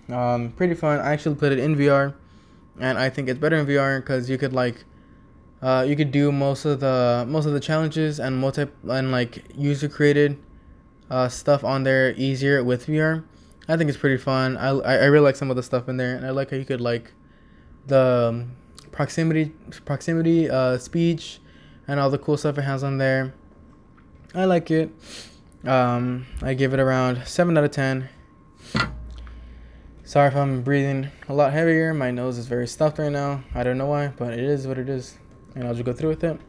um, pretty fun. I actually played it in VR, and I think it's better in VR because you could like, uh, you could do most of the most of the challenges and multi and like user created, uh, stuff on there easier with VR. I think it's pretty fun. I, I really like some of the stuff in there, and I like how you could like, the um, proximity proximity uh, speech, and all the cool stuff it has on there. I like it. Um, I give it around seven out of ten. Sorry if I'm breathing a lot heavier. My nose is very stuffed right now. I don't know why, but it is what it is. And I'll just go through with it.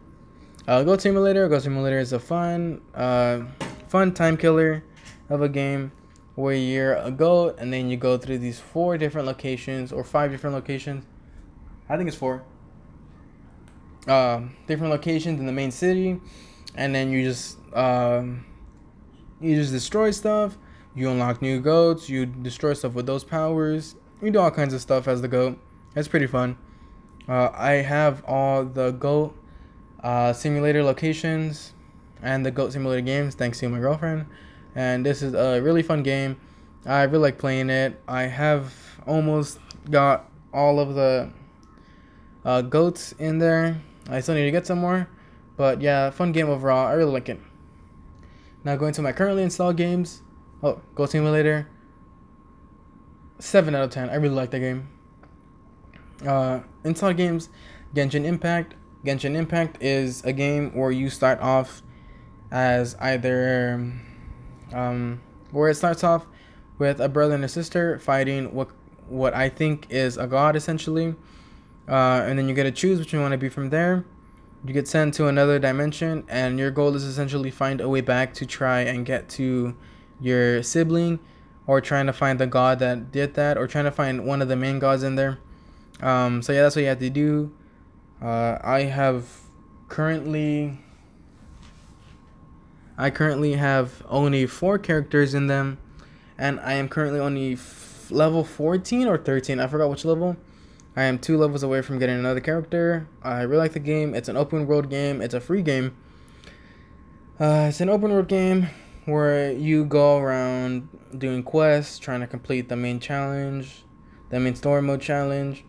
Uh, Goat Simulator. Goat Simulator is a fun, uh, fun time killer of a game where you're a goat and then you go through these four different locations or five different locations. I think it's four. Uh, different locations in the main city, and then you just um, you just destroy stuff you unlock new goats, you destroy stuff with those powers, you do all kinds of stuff as the goat. It's pretty fun. Uh, I have all the goat uh, simulator locations and the goat simulator games thanks to my girlfriend. And this is a really fun game. I really like playing it. I have almost got all of the uh, goats in there. I still need to get some more. But yeah, fun game overall. I really like it. Now going to my currently installed games. Oh, Goat Simulator. Seven out of ten. I really like that game. Uh, inside games, Genshin Impact. Genshin Impact is a game where you start off as either, um, where it starts off with a brother and a sister fighting what what I think is a god essentially, uh, and then you get to choose which you want to be from there. You get sent to another dimension, and your goal is essentially find a way back to try and get to your sibling or trying to find the god that did that or trying to find one of the main gods in there. Um, so yeah, that's what you have to do. Uh, I have currently. I currently have only four characters in them, and I am currently only f- level 14 or 13. I forgot which level. I am two levels away from getting another character. I really like the game. It's an open world game. It's a free game. Uh, it's an open world game where you go around doing quests, trying to complete the main challenge, the main story mode challenge.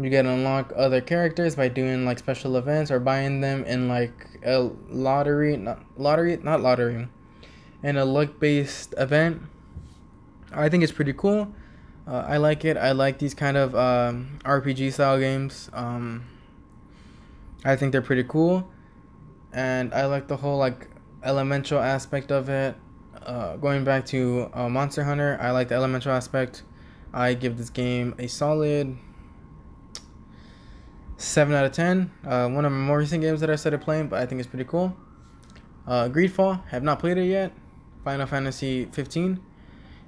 You get unlock other characters by doing like special events or buying them in like a lottery, not lottery, not lottery, in a luck based event. I think it's pretty cool. Uh, I like it. I like these kind of um, RPG style games. Um, I think they're pretty cool, and I like the whole like elemental aspect of it. Uh, going back to uh, Monster Hunter, I like the elemental aspect. I give this game a solid seven out of ten. Uh, one of my more recent games that I started playing, but I think it's pretty cool. Uh, Greedfall, have not played it yet. Final Fantasy 15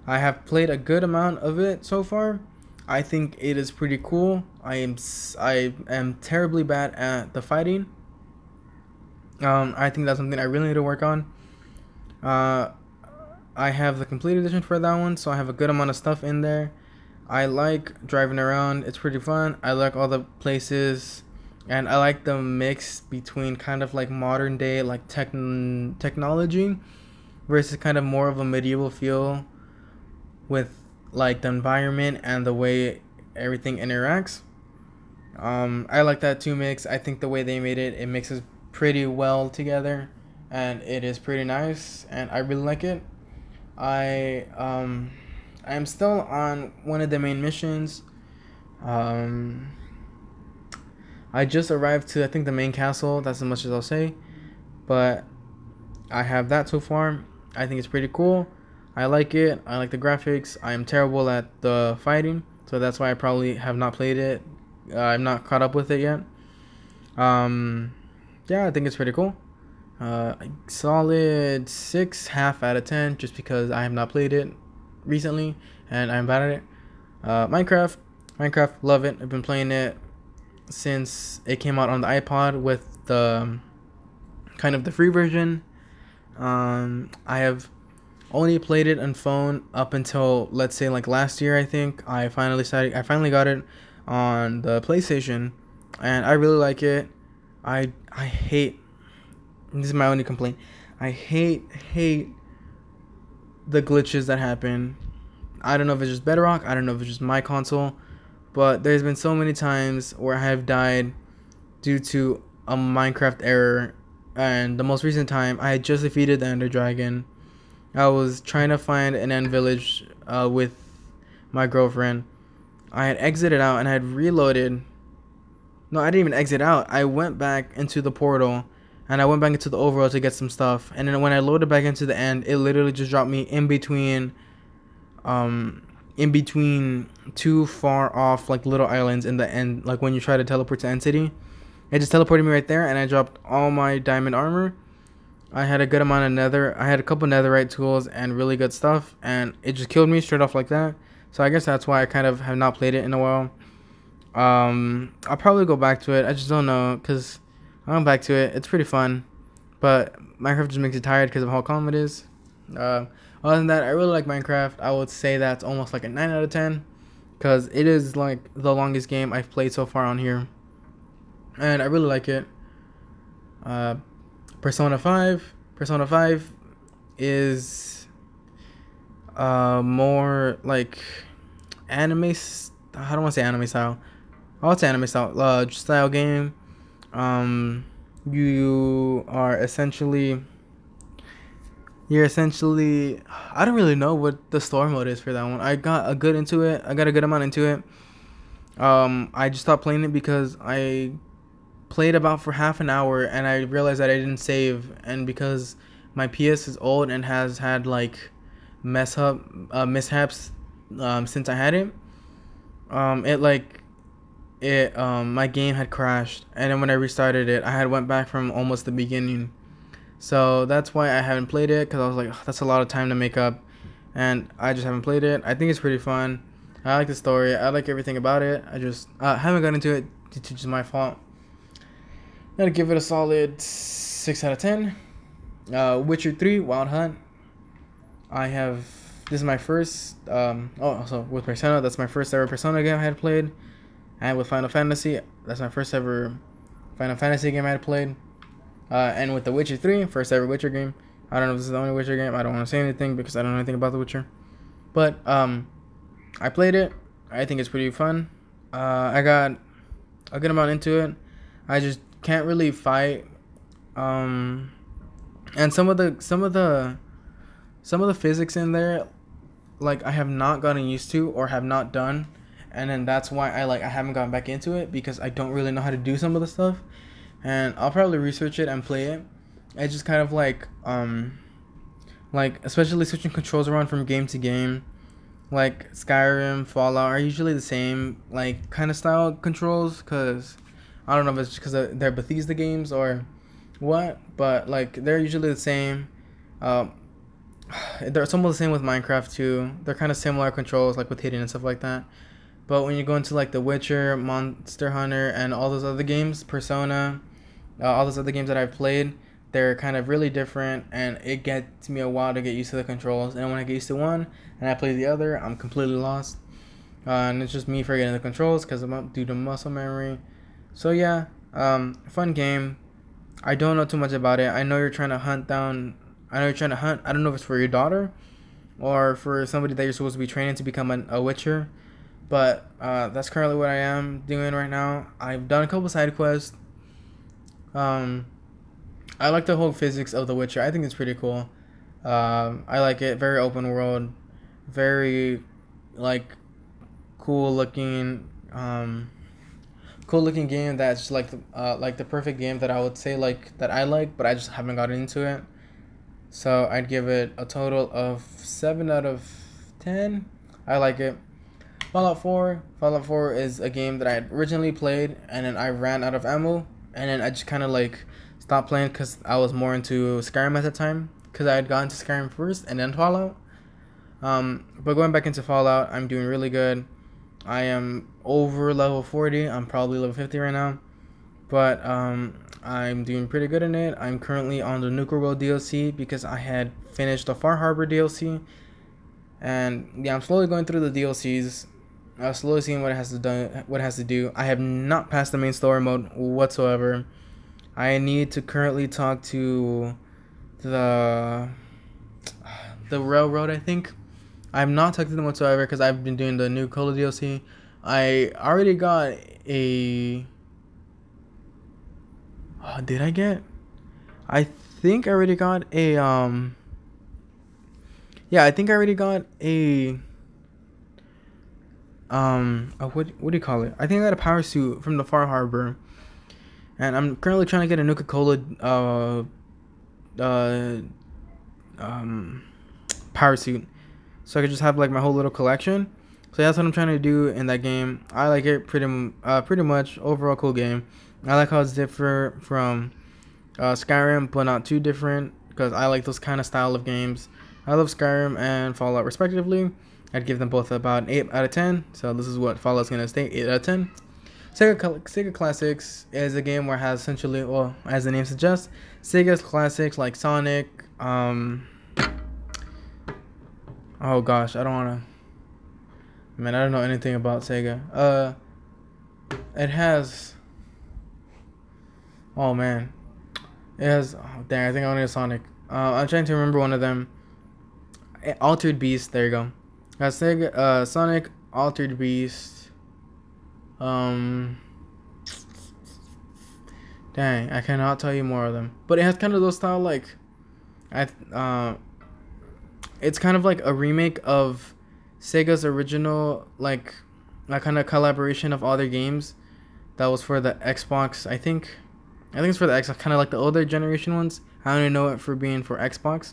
I have played a good amount of it so far. I think it is pretty cool. I am I am terribly bad at the fighting. Um, I think that's something I really need to work on. Uh, I have the complete edition for that one, so I have a good amount of stuff in there. I like driving around; it's pretty fun. I like all the places, and I like the mix between kind of like modern day like tech technology versus kind of more of a medieval feel with like the environment and the way everything interacts. Um, I like that too mix. I think the way they made it, it mixes pretty well together, and it is pretty nice, and I really like it. I um, I am still on one of the main missions. Um, I just arrived to I think the main castle. That's as much as I'll say, but I have that so far. I think it's pretty cool. I like it. I like the graphics. I am terrible at the fighting, so that's why I probably have not played it. Uh, I'm not caught up with it yet. Um, yeah, I think it's pretty cool. Uh, solid six, half out of ten, just because I have not played it recently and I'm bad at it. Uh, Minecraft, Minecraft, love it. I've been playing it since it came out on the iPod with the kind of the free version. Um, I have only played it on phone up until let's say like last year I think I finally started I finally got it on the PlayStation and I really like it. I I hate this is my only complaint. I hate hate the glitches that happen. I don't know if it's just Bedrock, I don't know if it's just my console, but there's been so many times where I have died due to a Minecraft error and the most recent time I had just defeated the Ender Dragon I was trying to find an end village uh, with my girlfriend. I had exited out and I had reloaded. No, I didn't even exit out. I went back into the portal and I went back into the overworld to get some stuff. And then when I loaded back into the end, it literally just dropped me in between um in between two far off like little islands in the end like when you try to teleport to End City. It just teleported me right there and I dropped all my diamond armor I had a good amount of nether. I had a couple netherite tools and really good stuff, and it just killed me straight off like that. So I guess that's why I kind of have not played it in a while. Um, I'll probably go back to it. I just don't know because I went back to it. It's pretty fun, but Minecraft just makes you tired because of how calm it is. Uh, other than that, I really like Minecraft. I would say that's almost like a nine out of ten because it is like the longest game I've played so far on here, and I really like it. Uh, Persona 5. Persona 5 is uh more like anime I don't want to say anime style. Oh, it's anime style uh, style game. Um you are essentially you're essentially I don't really know what the story mode is for that one. I got a good into it. I got a good amount into it. Um I just stopped playing it because I played about for half an hour and I realized that I didn't save and because my PS is old and has had like mess up uh, mishaps um, since I had it um, it like it um, my game had crashed and then when I restarted it I had went back from almost the beginning so that's why I haven't played it because I was like that's a lot of time to make up and I just haven't played it I think it's pretty fun I like the story I like everything about it I just uh, haven't got into it it's just my fault I'd give it a solid six out of ten. Uh, Witcher Three Wild Hunt. I have this is my first. Um, oh, also with Persona, that's my first ever Persona game I had played. And with Final Fantasy, that's my first ever Final Fantasy game I had played. Uh, and with The Witcher 3, first ever Witcher game. I don't know if this is the only Witcher game. I don't want to say anything because I don't know anything about The Witcher. But um, I played it. I think it's pretty fun. Uh, I got a good amount into it. I just can't really fight. Um, and some of the some of the some of the physics in there, like I have not gotten used to or have not done, and then that's why I like I haven't gotten back into it because I don't really know how to do some of the stuff and I'll probably research it and play it. It's just kind of like um like especially switching controls around from game to game. Like Skyrim, Fallout are usually the same like kind of style controls cuz I don't know if it's because they're Bethesda games or what, but like they're usually the same. Um, they're of the same with Minecraft too. They're kind of similar controls like with hitting and stuff like that. But when you go into like The Witcher, Monster Hunter, and all those other games, Persona, uh, all those other games that I've played, they're kind of really different, and it gets me a while to get used to the controls. And when I get used to one and I play the other, I'm completely lost. Uh, and it's just me forgetting the controls because I'm due to muscle memory. So yeah, um, fun game. I don't know too much about it. I know you're trying to hunt down. I know you're trying to hunt. I don't know if it's for your daughter or for somebody that you're supposed to be training to become an, a witcher. But uh, that's currently what I am doing right now. I've done a couple side quests. Um, I like the whole physics of The Witcher. I think it's pretty cool. Um, I like it. Very open world, very like cool looking. Um, cool looking game that's like uh, like the perfect game that I would say like that I like, but I just haven't gotten into it. So I'd give it a total of seven out of ten. I like it. Fallout 4. Fallout 4 is a game that I originally played, and then I ran out of ammo and then I just kind of like stopped playing because I was more into Skyrim at the time because I had gotten to Skyrim first and then Fallout. Um, but going back into Fallout, I'm doing really good. I am over level 40. I'm probably level 50 right now, but um, I'm doing pretty good in it. I'm currently on the Nuka World DLC because I had finished the Far Harbor DLC, and yeah, I'm slowly going through the DLCs. Uh, slowly seeing what it has to do. What it has to do. I have not passed the main story mode whatsoever. I need to currently talk to the the railroad. I think I'm not talking to them whatsoever because I've been doing the Nuka Cola DLC. I already got a. Uh, did I get? I think I already got a um. Yeah, I think I already got a um what what do you call it? I think I got a power suit from the Far Harbor, and I'm currently trying to get a Nuka Cola uh uh um power suit, so I could just have like my whole little collection. So that's what I'm trying to do in that game. I like it pretty uh pretty much overall cool game. I like how it's different from uh, Skyrim, but not too different because I like those kind of style of games. I love Skyrim and Fallout respectively. I'd give them both about 8 out of 10. So this is what Fallout's going to stay 8 out of 10. Sega, Sega Classics is a game where it has essentially, well, as the name suggests, Sega's classics like Sonic. Um, oh gosh, I don't want to. Man, I don't know anything about Sega. Uh, it has. Oh man, it has. Oh, dang, I think I have Sonic. Uh, I'm trying to remember one of them. Altered Beast. There you go. Got Sega, uh, Sonic, Altered Beast. Um. Dang, I cannot tell you more of them. But it has kind of those style like, I uh, it's kind of like a remake of Sega's original like, that kind of collaboration of all their games. That was for the Xbox, I think. I think it's for the Xbox, kind of like the older generation ones. I only know it for being for Xbox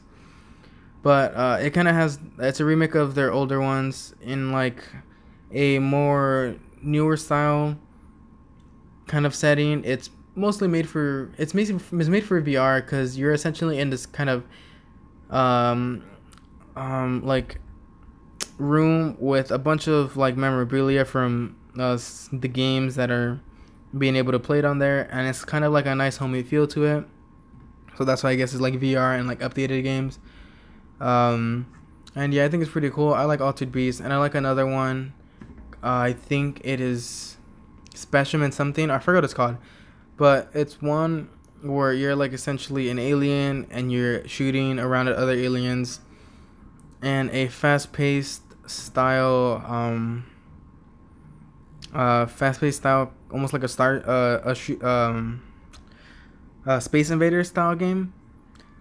but uh, it kind of has it's a remake of their older ones in like a more newer style kind of setting. It's mostly made for it's made it's made for VR because you're essentially in this kind of um um like room with a bunch of like memorabilia from uh, the games that are being able to play it on there, and it's kind of like a nice homey feel to it. So that's why I guess it's like VR and like updated games. Um, and yeah, I think it's pretty cool. I like Altered Beast, and I like another one. Uh, I think it is Specimen something. I forgot what it's called, but it's one where you're like essentially an alien and you're shooting around at other aliens, and a fast-paced style, um, uh, fast-paced style, almost like a star, uh, a shoot, um, a Space Invader style game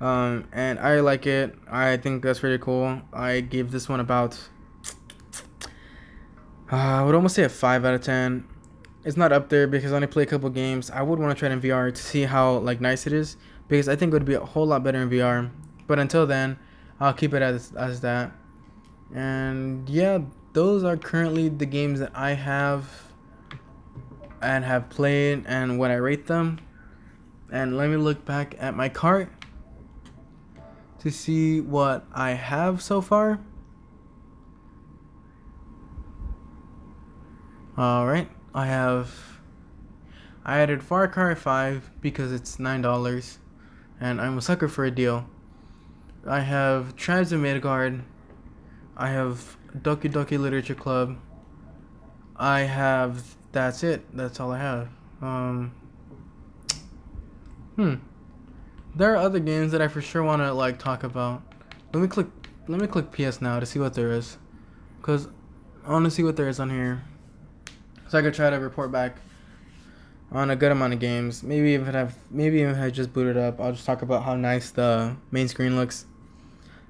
um, and I like it. I think that's pretty cool. I gave this one about, uh, I would almost say a 5 out of 10. It's not up there because I only play a couple games. I would want to try it in VR to see how like nice it is because I think it would be a whole lot better in VR. But until then, I'll keep it as as that. And yeah, those are currently the games that I have and have played and what I rate them. And let me look back at my cart to see what I have so far. Alright, I have. I added Far Cry 5 because it's $9 and I'm a sucker for a deal. I have Tribes of Midgard. I have Doki Doki Literature Club. I have. That's it. That's all I have. Um. Hmm there are other games that I for sure want to like talk about. Let me click. Let me click PS now to see what there is, cause I want to see what there is on here, so I could try to report back on a good amount of games. Maybe I have, maybe if I just booted up, I'll just talk about how nice the main screen looks.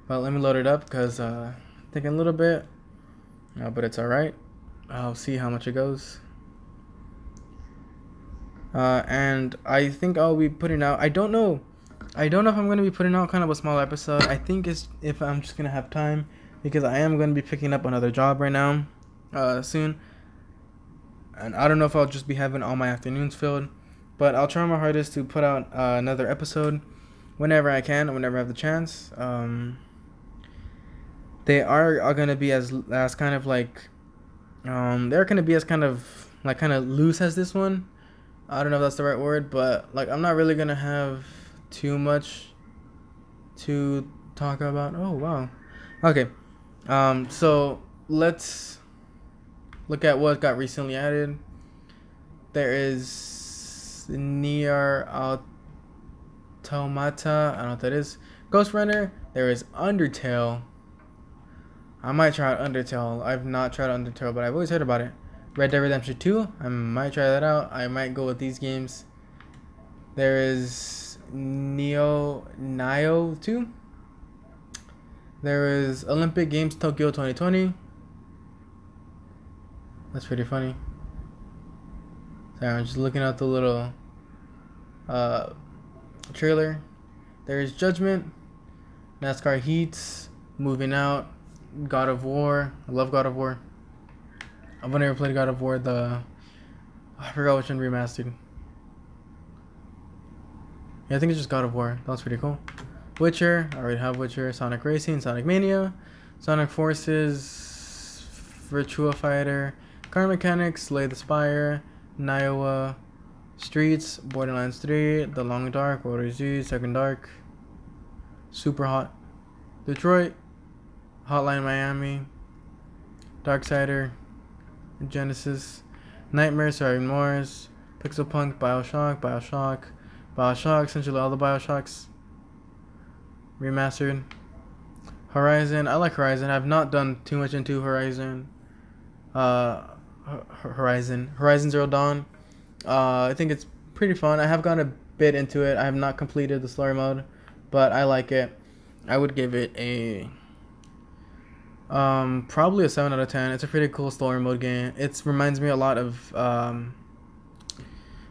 But let me load it up because uh, taking a little bit, uh, but it's all right. I'll see how much it goes. Uh, and I think I'll be putting out. I don't know I don't know if I'm gonna be putting out kind of a small episode. I think it's if I'm just gonna have time because I am gonna be picking up another job right now, uh, soon. And I don't know if I'll just be having all my afternoons filled, but I'll try my hardest to put out uh, another episode whenever I can, whenever I have the chance. Um, they are, are gonna be as as kind of like, um, they're gonna be as kind of like kind of loose as this one. I don't know if that's the right word, but like I'm not really gonna have too much to talk about. Oh wow. Okay. Um so let's look at what got recently added. There is NieR Automata. I don't know what that is. Ghost Runner. There is Undertale. I might try out Undertale. I've not tried Undertale, but I've always heard about it. Red Dead Redemption 2. I might try that out. I might go with these games. There is Neo Nioh 2. There is Olympic Games Tokyo 2020. That's pretty funny. Sorry, I'm just looking at the little uh, trailer. There is Judgment, NASCAR Heats, Moving Out, God of War. I love God of War. I've never played God of War. The I forgot which one remastered. Yeah, I think it's just God of War. That was pretty cool. Witcher. I already have Witcher. Sonic Racing. Sonic Mania. Sonic Forces. Virtua Fighter. Car Mechanics. Slay the Spire. Nioh. Streets. Borderlands 3. The Long Dark. World Z. Second Dark. Super Hot. Detroit. Hotline Miami. Darksider. Genesis. Nightmare. Sorry, Morris. Pixel Punk. Bioshock. Bioshock. Bioshock, essentially all the Bioshocks remastered. Horizon, I like Horizon. I've not done too much into Horizon. Uh, Horizon, Horizon Zero Dawn. Uh, I think it's pretty fun. I have gone a bit into it. I have not completed the story mode, but I like it. I would give it a um probably a seven out of ten. It's a pretty cool story mode game. It reminds me a lot of um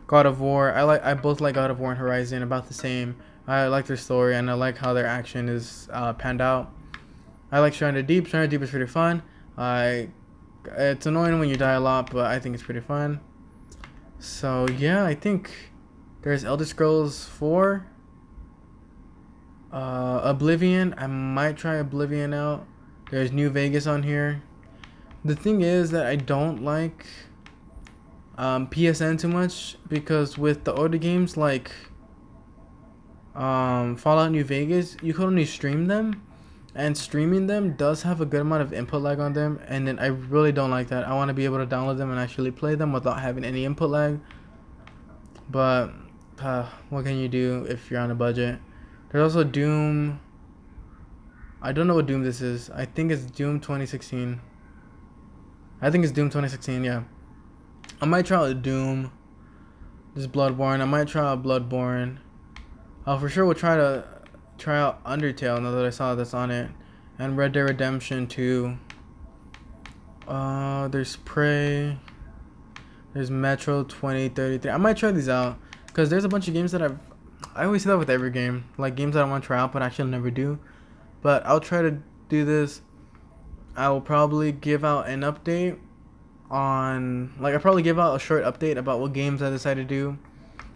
God of War. I like I both like God of War and Horizon about the same. I like their story and I like how their action is uh, panned out. I like Stranded Deep. Stranded Deep is pretty fun. I it's annoying when you die a lot, but I think it's pretty fun. So yeah, I think there's Elder Scrolls 4. Uh, Oblivion. I might try Oblivion out. There's New Vegas on here. The thing is that I don't like um, PSN too much because with the older games like um, Fallout New Vegas, you can only stream them, and streaming them does have a good amount of input lag on them, and then I really don't like that. I want to be able to download them and actually play them without having any input lag. But uh, what can you do if you're on a budget? There's also Doom. I don't know what Doom this is. I think it's Doom 2016. I think it's Doom 2016. Yeah. I might try out Doom. This Bloodborne. I might try out Bloodborne. Oh, for sure, we'll try to try out Undertale now that I saw that's on it, and Red Dead Redemption 2. Uh, there's Prey. There's Metro 2033. I might try these out because there's a bunch of games that I've. I always say that with every game, like games that I want to try out, but actually never do. But I'll try to do this. I will probably give out an update on, like, I probably give out a short update about what games I decided to do,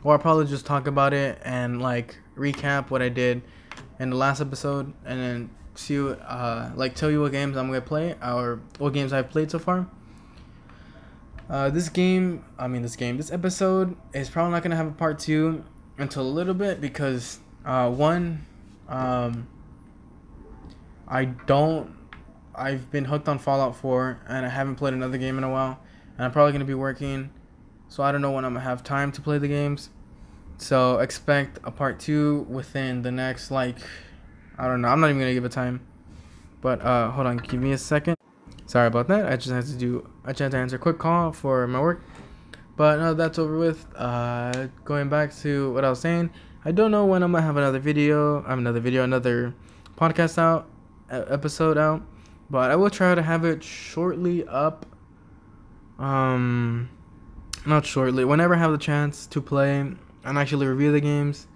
or I'll probably just talk about it and like recap what I did in the last episode, and then see, uh, like, tell you what games I'm gonna play or what games I've played so far. Uh, this game, I mean, this game, this episode is probably not gonna have a part two until a little bit because, uh, one, um, I don't, I've been hooked on Fallout 4 and I haven't played another game in a while, and I'm probably gonna be working, so I don't know when I'm gonna have time to play the games. So expect a part two within the next like, I don't know, I'm not even gonna give a time, but uh, hold on, give me a second. Sorry about that. I just had to do. I just had to answer a quick call for my work. But now that's over with. Uh, going back to what I was saying. I don't know when I'm gonna have another video. I have another video, another podcast out, episode out. But I will try to have it shortly up. Um, not shortly. Whenever I have the chance to play and actually review the games.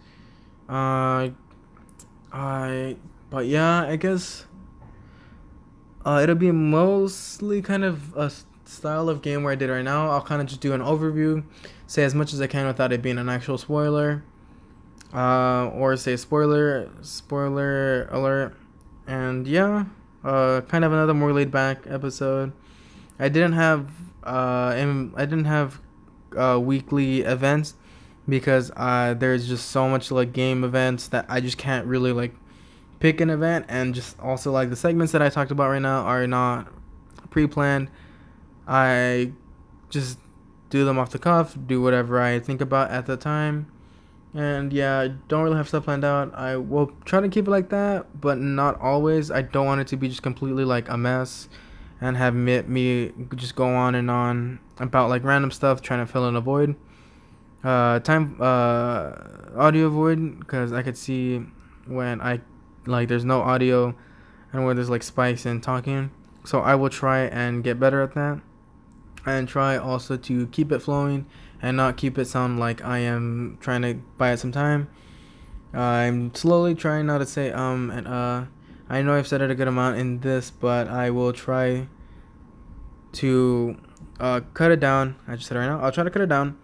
Uh, I. But yeah, I guess uh, it'll be mostly kind of a style of game where I did right now. I'll kind of just do an overview, say as much as I can without it being an actual spoiler, uh, or say spoiler, spoiler alert, and yeah, uh, kind of another more laid back episode. I didn't have uh, I didn't have uh, weekly events because uh, there's just so much like game events that I just can't really like pick an event and just also like the segments that I talked about right now are not pre-planned. I just do them off the cuff, do whatever I think about at the time. And yeah, I don't really have stuff planned out. I will try to keep it like that, but not always. I don't want it to be just completely like a mess and have me, me just go on and on about like random stuff trying to fill in a void. Uh, time uh, audio void because I could see when I like there's no audio and where there's like spikes and talking. So I will try and get better at that. And try also to keep it flowing and not keep it sound like I am trying to buy it some time. I'm slowly trying not to say um and uh. I know I've said it a good amount in this, but I will try to uh, cut it down. I just said right now. I'll try to cut it down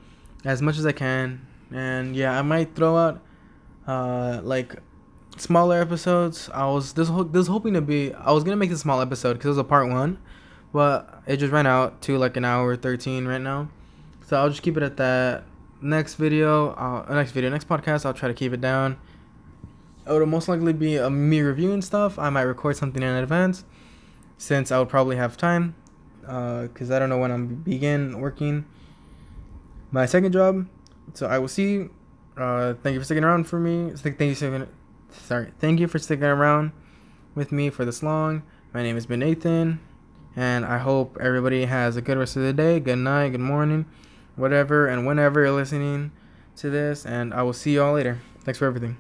as much as I can. And yeah, I might throw out uh, like smaller episodes. I was this this hoping to be. I was gonna make a small episode because it was a part one, but it just ran out to like an hour thirteen right now. So I'll just keep it at that. Next video, uh, next video, next podcast, I'll try to keep it down. It'll most likely be a me reviewing stuff. I might record something in advance, since I would probably have time, because uh, I don't know when I'm begin working my second job. So I will see. Uh, thank you for sticking around for me. Thank you for sorry. Thank you for sticking around with me for this long. My name has been Nathan, and I hope everybody has a good rest of the day, good night, good morning, whatever, and whenever you're listening to this. And I will see you all later. Thanks for everything.